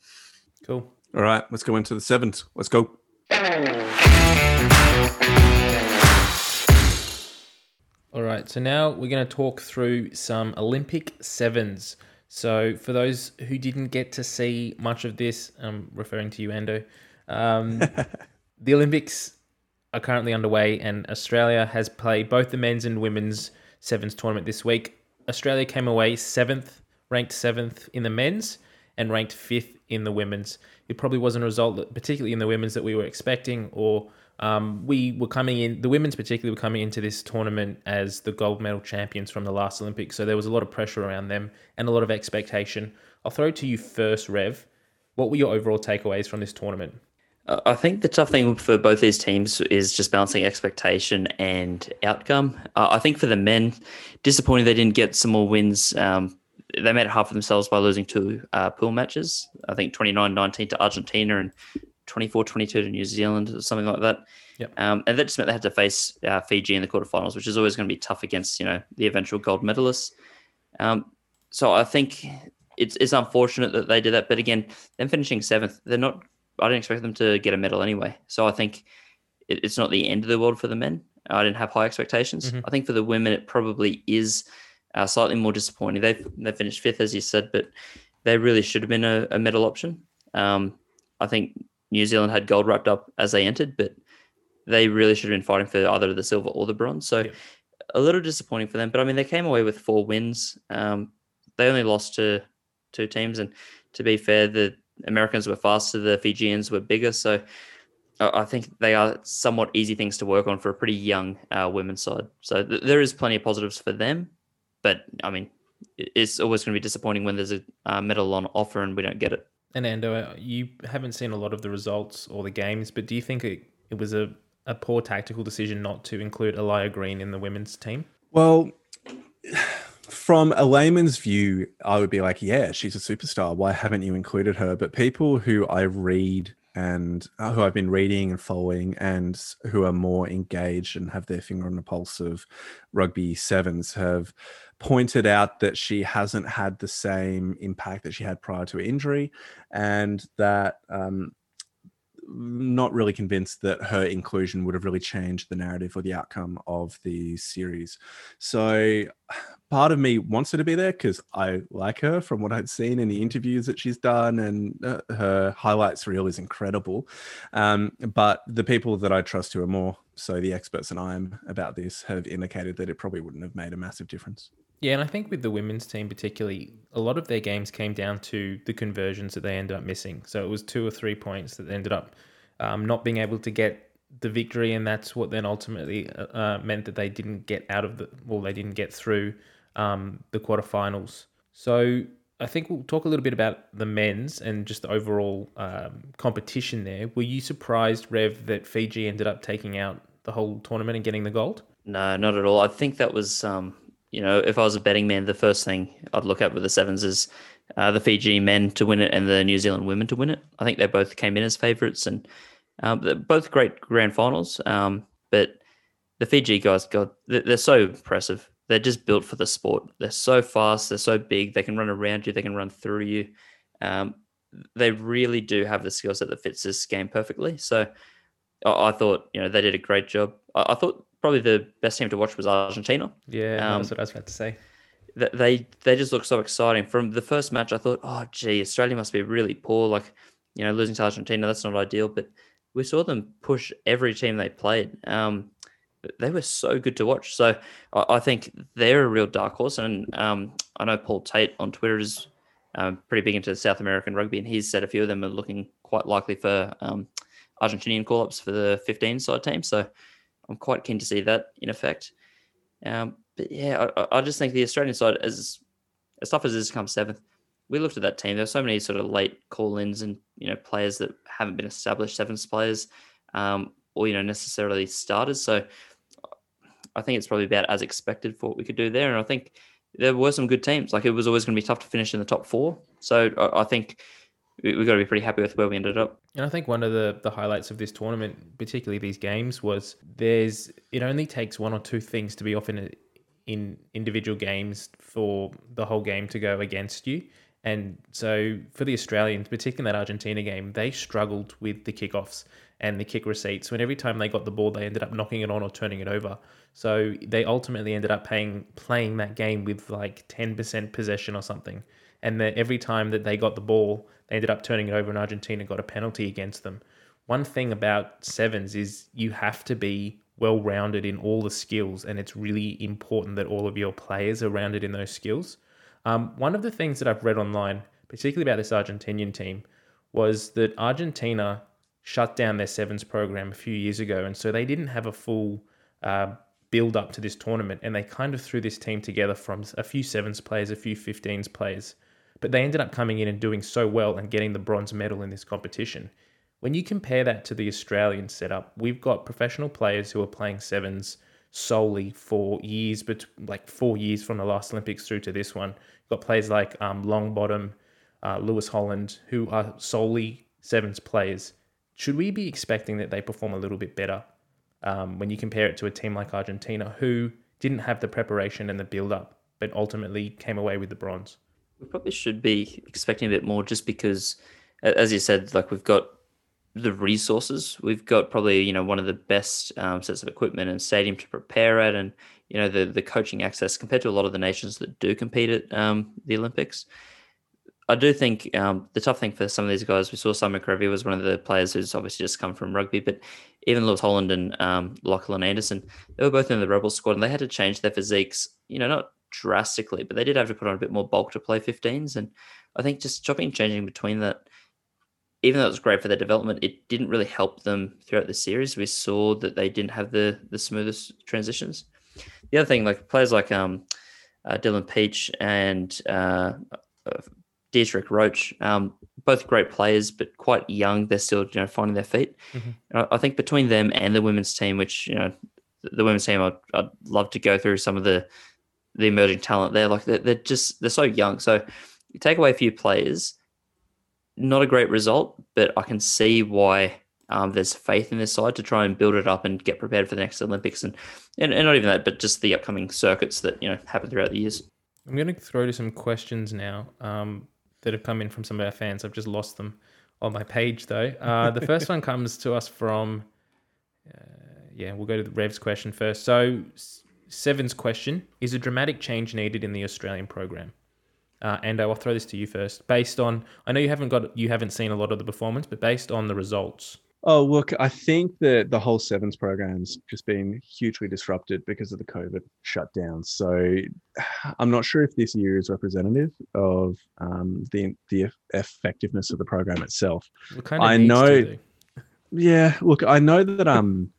Cool. All right, let's go into the sevens. Let's go. All right, so now we're going to talk through some Olympic sevens. So, for those who didn't get to see much of this, I'm referring to you, Ando. Um, the Olympics are currently underway, and Australia has played both the men's and women's sevens tournament this week. Australia came away seventh, ranked seventh in the men's, and ranked fifth in the women's. It probably wasn't a result, that, particularly in the women's, that we were expecting, or um, we were coming in. The women's, particularly, were coming into this tournament as the gold medal champions from the last Olympics. So there was a lot of pressure around them and a lot of expectation. I'll throw it to you first, Rev. What were your overall takeaways from this tournament? Uh, I think the tough thing for both these teams is just balancing expectation and outcome. Uh, I think for the men, disappointing they didn't get some more wins. Um, they made it hard for themselves by losing two uh, pool matches. I think 29-19 to Argentina and 24-22 to New Zealand or something like that. Yep. Um, and that just meant they had to face uh, Fiji in the quarterfinals, which is always going to be tough against you know the eventual gold medalists. Um, so I think it's it's unfortunate that they did that, but again, them finishing seventh, they're not. I didn't expect them to get a medal anyway. So I think it, it's not the end of the world for the men. I didn't have high expectations. Mhm. I think for the women, it probably is uh, slightly more disappointing. They they finished fifth, as you said, but they really should have been a, a medal option. Um, I think New Zealand had gold wrapped up as they entered, but they really should have been fighting for either the silver or the bronze. So Yeah. a little disappointing for them. But I mean, they came away with four wins. Um, they only lost to two teams, and to be fair, the Americans were faster, the Fijians were bigger. So I think they are somewhat easy things to work on for a pretty young uh, women's side. So th- there is plenty of positives for them. But I mean, it's always going to be disappointing when there's a uh, medal on offer and we don't get it. And Ando, you haven't seen a lot of the results or the games, but do you think it, it was a, a poor tactical decision not to include Ellia Green in the women's team? Well, from a layman's view, I would be like, yeah, she's a superstar. Why haven't you included her? But people who I read and uh, who I've been reading and following and who are more engaged and have their finger on the pulse of rugby sevens have pointed out that she hasn't had the same impact that she had prior to her injury and that um, not really convinced that her inclusion would have really changed the narrative or the outcome of the series. So part of me wants her to be there because I like her from what I've seen in the interviews that she's done, and uh, her highlights reel is incredible. Um, but the people that I trust who are more so the experts and I am about this have indicated that it probably wouldn't have made a massive difference. Yeah, and I think with the women's team particularly, a lot of their games came down to the conversions that they ended up missing. So it was two or three points that they ended up um, not being able to get the victory, and that's what then ultimately uh, uh, meant that they didn't get out of the well, they didn't get through um, the quarterfinals. So I think we'll talk a little bit about the men's and just the overall um, competition there. Were you surprised, Rev, that Fiji ended up taking out the whole tournament and getting the gold? No, not at all. I think that was um, you know, if I was a betting man, the first thing I'd look at with the sevens is uh, the Fiji men to win it and the New Zealand women to win it. I think they both came in as favourites and um, both great grand finals. Um, but the Fiji guys, God, they're, they're so impressive. They're just built for the sport. They're so fast. They're so big. They can run around you. They can run through you. Um, they really do have the skill set that fits this game perfectly. So I, I thought, you know, they did a great job. I, I thought probably the best team to watch was Argentina. Yeah, um, that's what I was about to say. They they just look so exciting. From the first match, I thought, oh, gee, Australia must be really poor. Like, you know, losing to Argentina, that's not ideal. But we saw them push every team they played. Um, they were so good to watch. So I, I think they're a real dark horse. And um, I know Paul Tate on Twitter is um, pretty big into South American rugby, and he's said a few of them are looking quite likely for um, Argentinian call ups for the 15 side team. So I'm quite keen to see that in effect. Um, but yeah, I, I, just think the Australian side, as as tough as it is, come seventh. We looked at that team. There's so many sort of late call-ins and you know players that haven't been established sevens players, um, or you know necessarily starters. So I think it's probably about as expected for what we could do there. And I think there were some good teams. Like it was always going to be tough to finish in the top four. So I, I think we, have got to be pretty happy with where we ended up. And I think one of the, the highlights of this tournament, particularly these games, was there's it only takes one or two things to be off in a, in individual games for the whole game to go against you. And so for the Australians, particularly in that Argentina game, they struggled with the kickoffs and the kick receipts. When every time they got the ball, they ended up knocking it on or turning it over. So they ultimately ended up paying, playing that game with like 10% possession or something. And that every time that they got the ball, they ended up turning it over, and Argentina got a penalty against them. One thing about sevens is you have to be well rounded in all the skills, and it's really important that all of your players are rounded in those skills. Um, one of the things that I've read online, particularly about this Argentinian team, was that Argentina shut down their sevens program a few years ago, and so they didn't have a full uh, build up to this tournament, and they kind of threw this team together from a few sevens players, a few 15s players, but they ended up coming in and doing so well and getting the bronze medal in this competition. When you compare that to the Australian setup, we've got professional players who are playing sevens solely for years, but like four years from the last Olympics through to this one. You've got players like um, Longbottom, uh, Lewis Holland, who are solely sevens players. Should we be expecting that they perform a little bit better um, when you compare it to a team like Argentina, who didn't have the preparation and the build up, but ultimately came away with the bronze? We probably should be expecting a bit more just because, as you said, like we've got the resources. We've got probably you know one of the best um, sets of equipment and stadium to prepare at, and you know the the coaching access compared to a lot of the nations that do compete at um, the Olympics. I do think um, the tough thing for some of these guys, we saw Samu Kerevi was one of the players who's obviously just come from rugby, but even Lewis Holland and um, Lachlan Anderson, they were both in the Rebel squad and they had to change their physiques, you know, not drastically, but they did have to put on a bit more bulk to play 15s. And I think just chopping and changing between that, even though it was great for their development, it didn't really help them throughout the series. We saw that they didn't have the the smoothest transitions. The other thing, like players like um, uh, Dylan Pietsch and uh, uh, Dietrich Roache, um, both great players, but quite young. They're still, you know, finding their feet. Mm-hmm. I, I, think between them and the women's team, which you know, the women's team, I'd, I'd, love to go through some of the the emerging talent there. Like they're, they're just they're so young. So you take away a few players, not a great result, but I can see why um, there's faith in this side to try and build it up and get prepared for the next Olympics and, and, and not even that, but just the upcoming circuits that you know happen throughout the years. I'm going to throw to some questions now. Um, that have come in from some of our fans. I've just lost them on my page though. Uh, the first one comes to us from, uh, yeah, we'll go to the Rev's question first. So, Seven's question is a dramatic change needed in the Australian program? Uh, and I'll throw this to you first. Based on, I know you haven't got, you haven't seen a lot of the performance, but based on the results, Oh, look, I think that the whole Sevens program's just been hugely disrupted because of the COVID shutdown. So I'm not sure if this year is representative of um, the the effectiveness of the program itself. Kind of I know. Yeah, look, I know that um,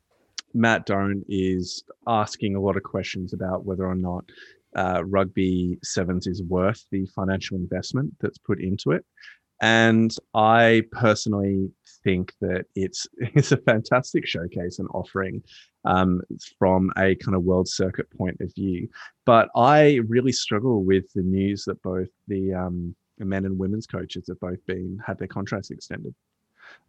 Matt Doan is asking a lot of questions about whether or not uh, rugby sevens is worth the financial investment that's put into it. And I personally think that it's it's a fantastic showcase and offering um, from a kind of world circuit point of view. But I really struggle with the news that both the, um, men and women's coaches have both been had their contracts extended.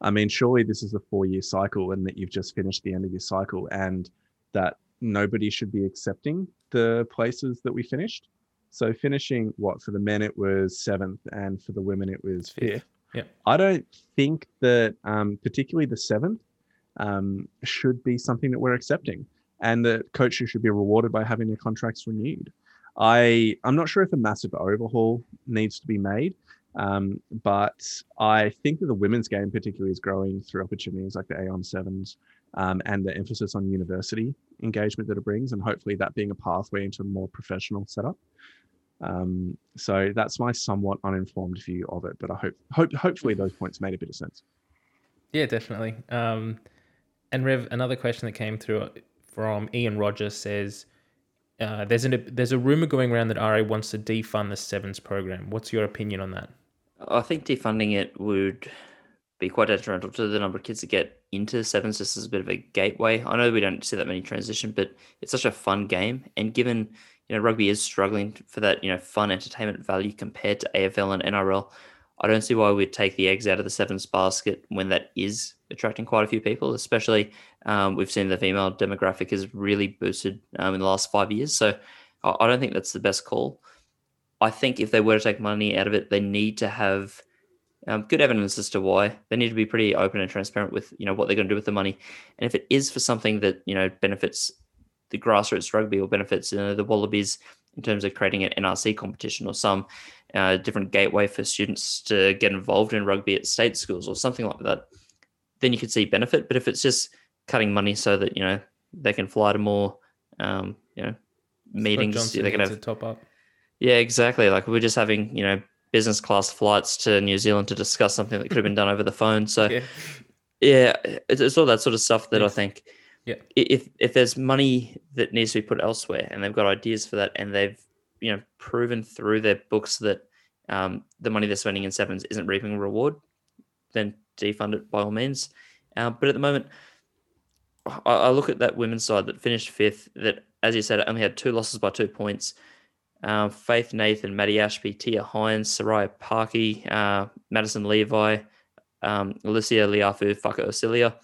I mean, surely this is a four year cycle and that you've just finished the end of your cycle and that nobody should be accepting the places that we finished. So finishing what for the men it was seventh and for the women it was fifth. Yeah. I don't think that um, particularly the seventh um, should be something that we're accepting, and that coaches should be rewarded by having their contracts renewed. I I'm not sure if a massive overhaul needs to be made, um, but I think that the women's game particularly is growing through opportunities like the Aon Sevens um, and the emphasis on university engagement that it brings, and hopefully that being a pathway into a more professional setup. Um, so that's my somewhat uninformed view of it, but I hope, hope hopefully those points made a bit of sense. Yeah, definitely. Um, and Rev, another question that came through from Ian Rogers says, uh, "There's a there's a rumor going around that RA wants to defund the sevens program. What's your opinion on that?" I think defunding it would be quite detrimental to the number of kids that get into sevens just as a bit of a gateway. I know we don't see that many transition, but it's such a fun game, and given you know, rugby is struggling for that, you know, fun entertainment value compared to AFL and NRL. I don't see why we'd take the eggs out of the sevens basket when that is attracting quite a few people, especially um, we've seen the female demographic has really boosted um, in the last five years. So I don't think that's the best call. I think if they were to take money out of it, they need to have um, good evidence as to why. They need to be pretty open and transparent with you know what they're going to do with the money. And if it is for something that you know benefits the grassroots rugby or benefits uh, the Wallabies in terms of creating an NRC competition or some uh, different gateway for students to get involved in rugby at state schools or something like that, then you could see benefit. But if it's just cutting money so that you know they can fly to more, um, you know, meetings, they can have top up. Yeah, exactly. Like we're just having you know business class flights to New Zealand to discuss something that could have been done over the phone. So. Yeah. Yeah, it's, it's all that sort of stuff that yes. I think yeah. If if there's money that needs to be put elsewhere, and they've got ideas for that, and they've you know proven through their books that um, the money they're spending in sevens isn't reaping a reward, then defund it by all means. Uh, but at the moment, I, I, look at that women's side that finished fifth. That, as you said, only had two losses by two points. Uh, Faith Nathan, Maddie Ashby, Tia Hinds, Sariah Paki, uh, Madison Levi, um, Alysia Lefau, Faka Osilia,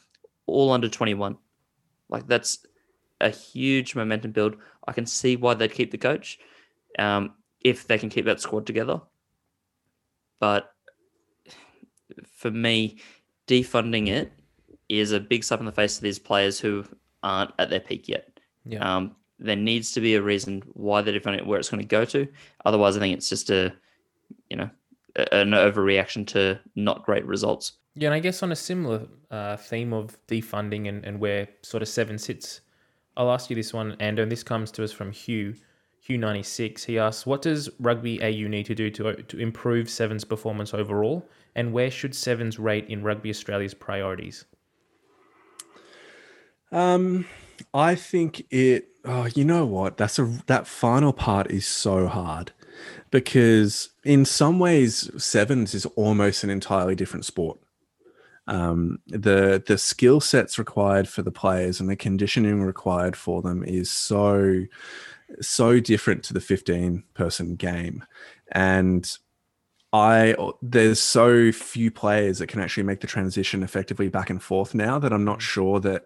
all under 21. Like that's a huge momentum build. I can see why they'd keep the coach um, if they can keep that squad together. But for me, defunding it is a big slap in the face to these players who aren't at their peak yet. Yeah. Um, there needs to be a reason why they're defunding it, where it's going to go to. Otherwise, I think it's just a, you know, an overreaction to not great results. Yeah, and I guess on a similar uh, theme of defunding and, and where sort of seven sits, I'll ask you this one, Ando, and this comes to us from Hugh, Hugh96. He asks, What does Rugby AU need to do to, to improve Seven's performance overall? And where should Sevens rate in Rugby Australia's priorities? Um, I think it. Oh, you know what? That's a that final part is so hard because in some ways, sevens is almost an entirely different sport. Um, the the skill sets required for the players and the conditioning required for them is so so different to the 15 person game and i there's so few players that can actually make the transition effectively back and forth now that i'm not sure that that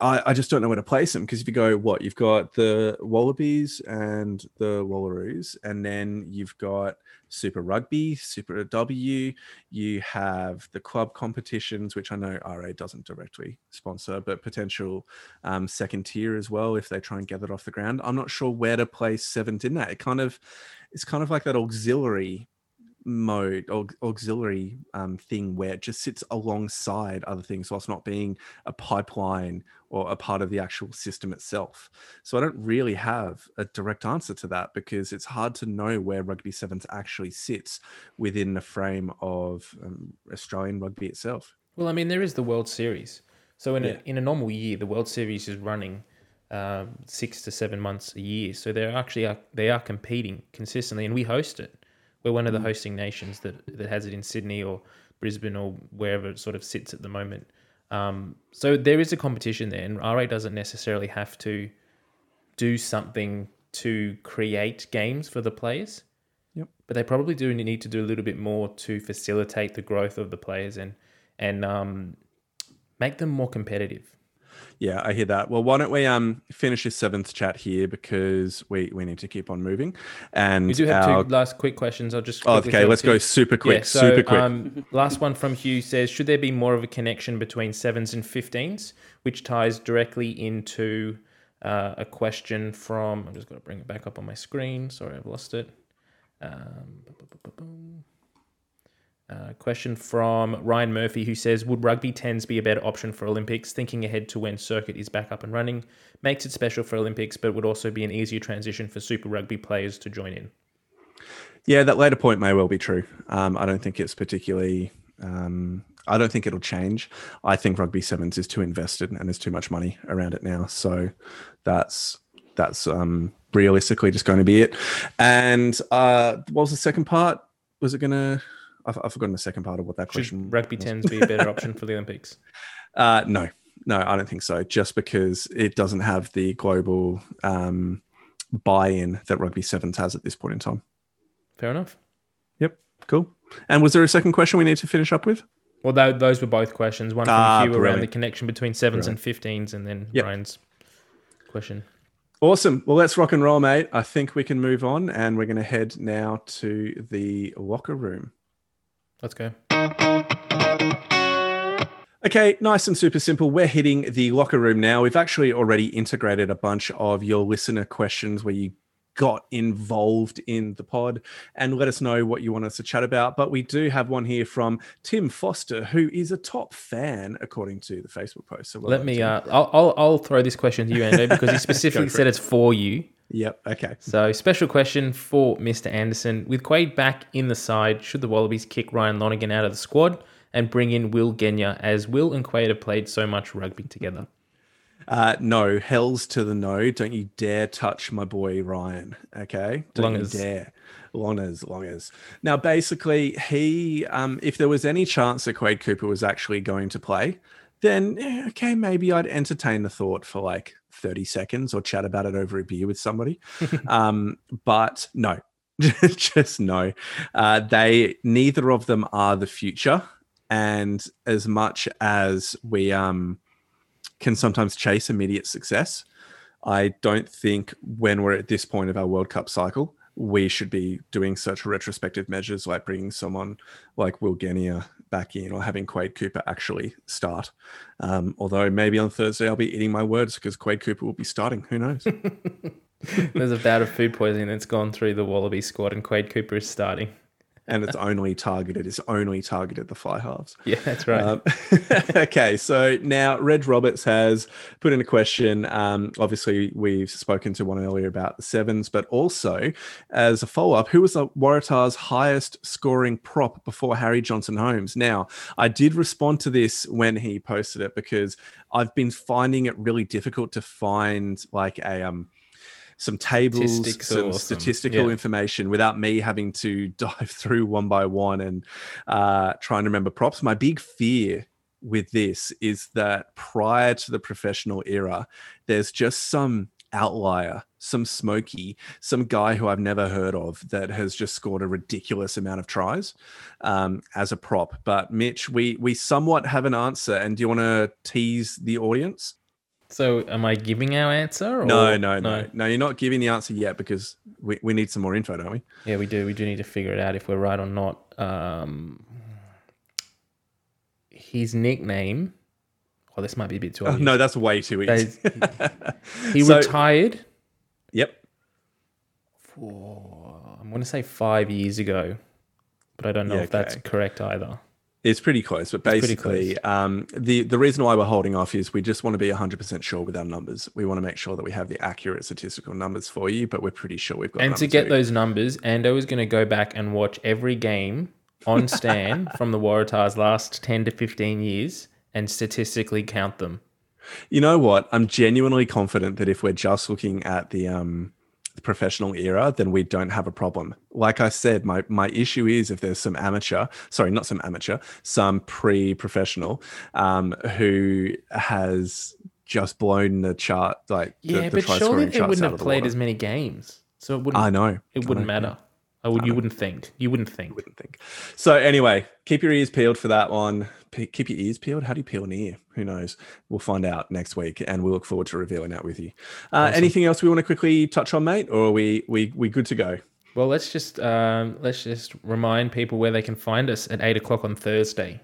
I, I just don't know where to place them because if you go what you've got the wallabies and the wallaroos and then you've got super rugby super w you have the club competitions which i know ra doesn't directly sponsor but potential um, second tier as well if they try and get it off the ground. I'm not sure where to place seventh in that it kind of it's kind of like that auxiliary mode or auxiliary um, thing where it just sits alongside other things whilst not being a pipeline or a part of the actual system itself. So I don't really have a direct answer to that because it's hard to know where rugby sevens actually sits within the frame of um, Australian rugby itself. Well, I mean, there is the World Series. So in, yeah. a, in a normal year, the World Series is running um, six to seven months a year. So they're actually are, they are competing consistently, and we host it. We're one of the mm. hosting nations that that has it in Sydney or Brisbane or wherever it sort of sits at the moment. Um, so there is a competition there, and RA doesn't necessarily have to do something to create games for the players. Yep. But they probably do need to do a little bit more to facilitate the growth of the players and and um, make them more competitive. Yeah, I hear that. Well, why don't we um finish this seventh chat here because we we need to keep on moving. And we do have our... two last quick questions. I'll just oh, okay. Let's go super quick. Yeah, so, super quick. Um, last one from Hugh says: Should there be more of a connection between sevens and fifteens, which ties directly into uh, a question from? I'm just going to bring it back up on my screen. Sorry, I've lost it. Um, uh, question from Ryan Murphy, who says, "Would rugby tens be a better option for Olympics? Thinking ahead to when circuit is back up and running makes it special for Olympics, but would also be an easier transition for Super Rugby players to join in." Yeah, that later point may well be true. Um, I don't think it's particularly. Um, I don't think it'll change. I think rugby sevens is too invested and there's too much money around it now. So that's that's um, realistically just going to be it. And uh, what was the second part? Was it going to? I've, I've forgotten the second part of what that Should question. Rugby was. tends be a better option for the Olympics. Uh, no, no, I don't think so. Just because it doesn't have the global um, buy-in that rugby sevens has at this point in time. Fair enough. Yep. Cool. And was there a second question we need to finish up with? Well, th- those were both questions. One from ah, Hugh around the connection between sevens brilliant. and 15s, and then yep. Ryan's question. Awesome. Well, let's rock and roll, mate. I think we can move on, and we're going to head now to the locker room. Let's go. Okay, nice and super simple. We're hitting the locker room now. We've actually already integrated a bunch of your listener questions where you got involved in the pod and let us know what you want us to chat about. But we do have one here from Tim Foster, who is a top fan, according to the Facebook post. So well let me, uh, I'll, I'll, I'll, throw this question to you, Ando, because he specifically said it. it's for you. Yep. Okay. So, special question for Mr. Anderson. With Quade back in the side, should the Wallabies kick Ryan Lonergan out of the squad and bring in Will Genia, as Will and Quade have played so much rugby together? Uh, no, hell's to the no. Don't you dare touch my boy Ryan. Okay. Don't long you as. dare. Long as, long as. Now, basically, he, um, if there was any chance that Quade Cooper was actually going to play, then okay, maybe I'd entertain the thought for like 30 seconds or chat about it over a beer with somebody. um, but no, just no. Uh, they neither of them are the future. And as much as we um, can sometimes chase immediate success, I don't think when we're at this point of our World Cup cycle, we should be doing such retrospective measures like bringing someone like Will Genia back in or having Quade Cooper actually start. Um, although maybe on Thursday I'll be eating my words because Quade Cooper will be starting. Who knows? There's a bout of food poisoning that's gone through the Wallaby squad, and Quade Cooper is starting. And it's only targeted. It's only targeted the fly halves. Yeah, that's right. Um, okay, so now Reg Roberts has put in a question. Um, obviously, we've spoken to one earlier about the sevens, but also as a follow up, who was the Waratahs' highest scoring prop before Harry Johnson Holmes? Now, I did respond to this when he posted it because I've been finding it really difficult to find like a um some tables, Statistics some statistical yeah. information without me having to dive through one by one and uh, trying to remember props. My big fear with this is that prior to the professional era, there's just some outlier, some smoky, some guy who I've never heard of that has just scored a ridiculous amount of tries um, as a prop. But Mitch, we we somewhat have an answer, and do you want to tease the audience? So, am I giving our answer? Or? No, no, no, no. You're not giving the answer yet because we, we need some more info, don't we? Yeah, we do. We do need to figure it out if we're right or not. Um, his nickname. Oh, this might be a bit too Oh, no, that's way too easy. he So- retired. Yep. For, I'm going to say five years ago, but I don't know Yeah, if that's correct either. It's pretty close, but basically, um, the the reason why we're holding off is we just want to be 100% sure with our numbers. We want to make sure that we have the accurate statistical numbers for you, but we're pretty sure we've got. And to get you. those numbers, Ando is going to go back and watch every game on Stan from the Waratahs last 10 to 15 years and statistically count them. you know what? I'm genuinely confident that if we're just looking at the um the professional era, then we don't have a problem. Like I said, my my issue is if there's some amateur, sorry, not some amateur, some pre-professional, um, who has just blown the chart like Yeah, the, but try surely they wouldn't have the played water. as many games. So it wouldn't I know. it wouldn't know, matter. I would, you wouldn't think. You wouldn't think. wouldn't think. So anyway, keep your ears peeled for that one. Pe- keep your ears peeled. How do you peel an ear? Who knows? We'll find out next week, and we look forward to revealing that with you. Uh, Anything else we want to quickly touch on, mate, or are we we we good to go? Well, let's just um, let's just remind people where they can find us at eight o'clock on Thursday.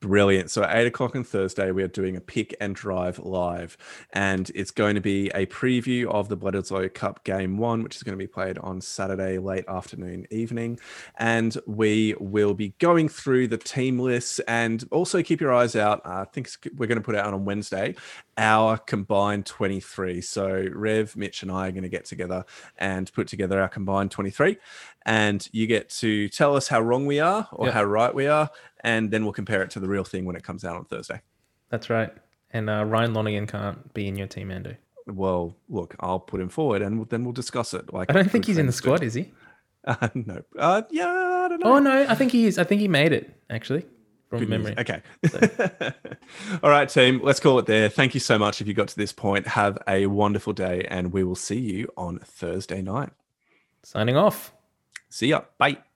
Brilliant. So at eight o'clock on Thursday, we are doing a pick and drive live, and it's going to be a preview of the Bledisloe Cup Game One, which is going to be played on Saturday late afternoon, evening, and we will be going through the team lists and also keep your eyes out. I think we're going to put out on Wednesday our combined 23. So Rev, Mitch, and I are going to get together and put together our combined 23. And you get to tell us how wrong we are or Yep. how right we are. And then we'll compare it to the real thing when it comes out on Thursday. That's right. And uh, Ryan Lonergan can't be in your team, Ando. Well, look, I'll put him forward and then we'll discuss it. Like I don't think he's in the do. squad, is he? Uh, no. Uh, yeah, I don't know. Oh no, I think he is. I think he made it actually from Good news. memory. Okay. All right, team. Let's call it there. Thank you so much if you got to this point. Have a wonderful day, and we will see you on Thursday night. Signing off. See ya. Bye.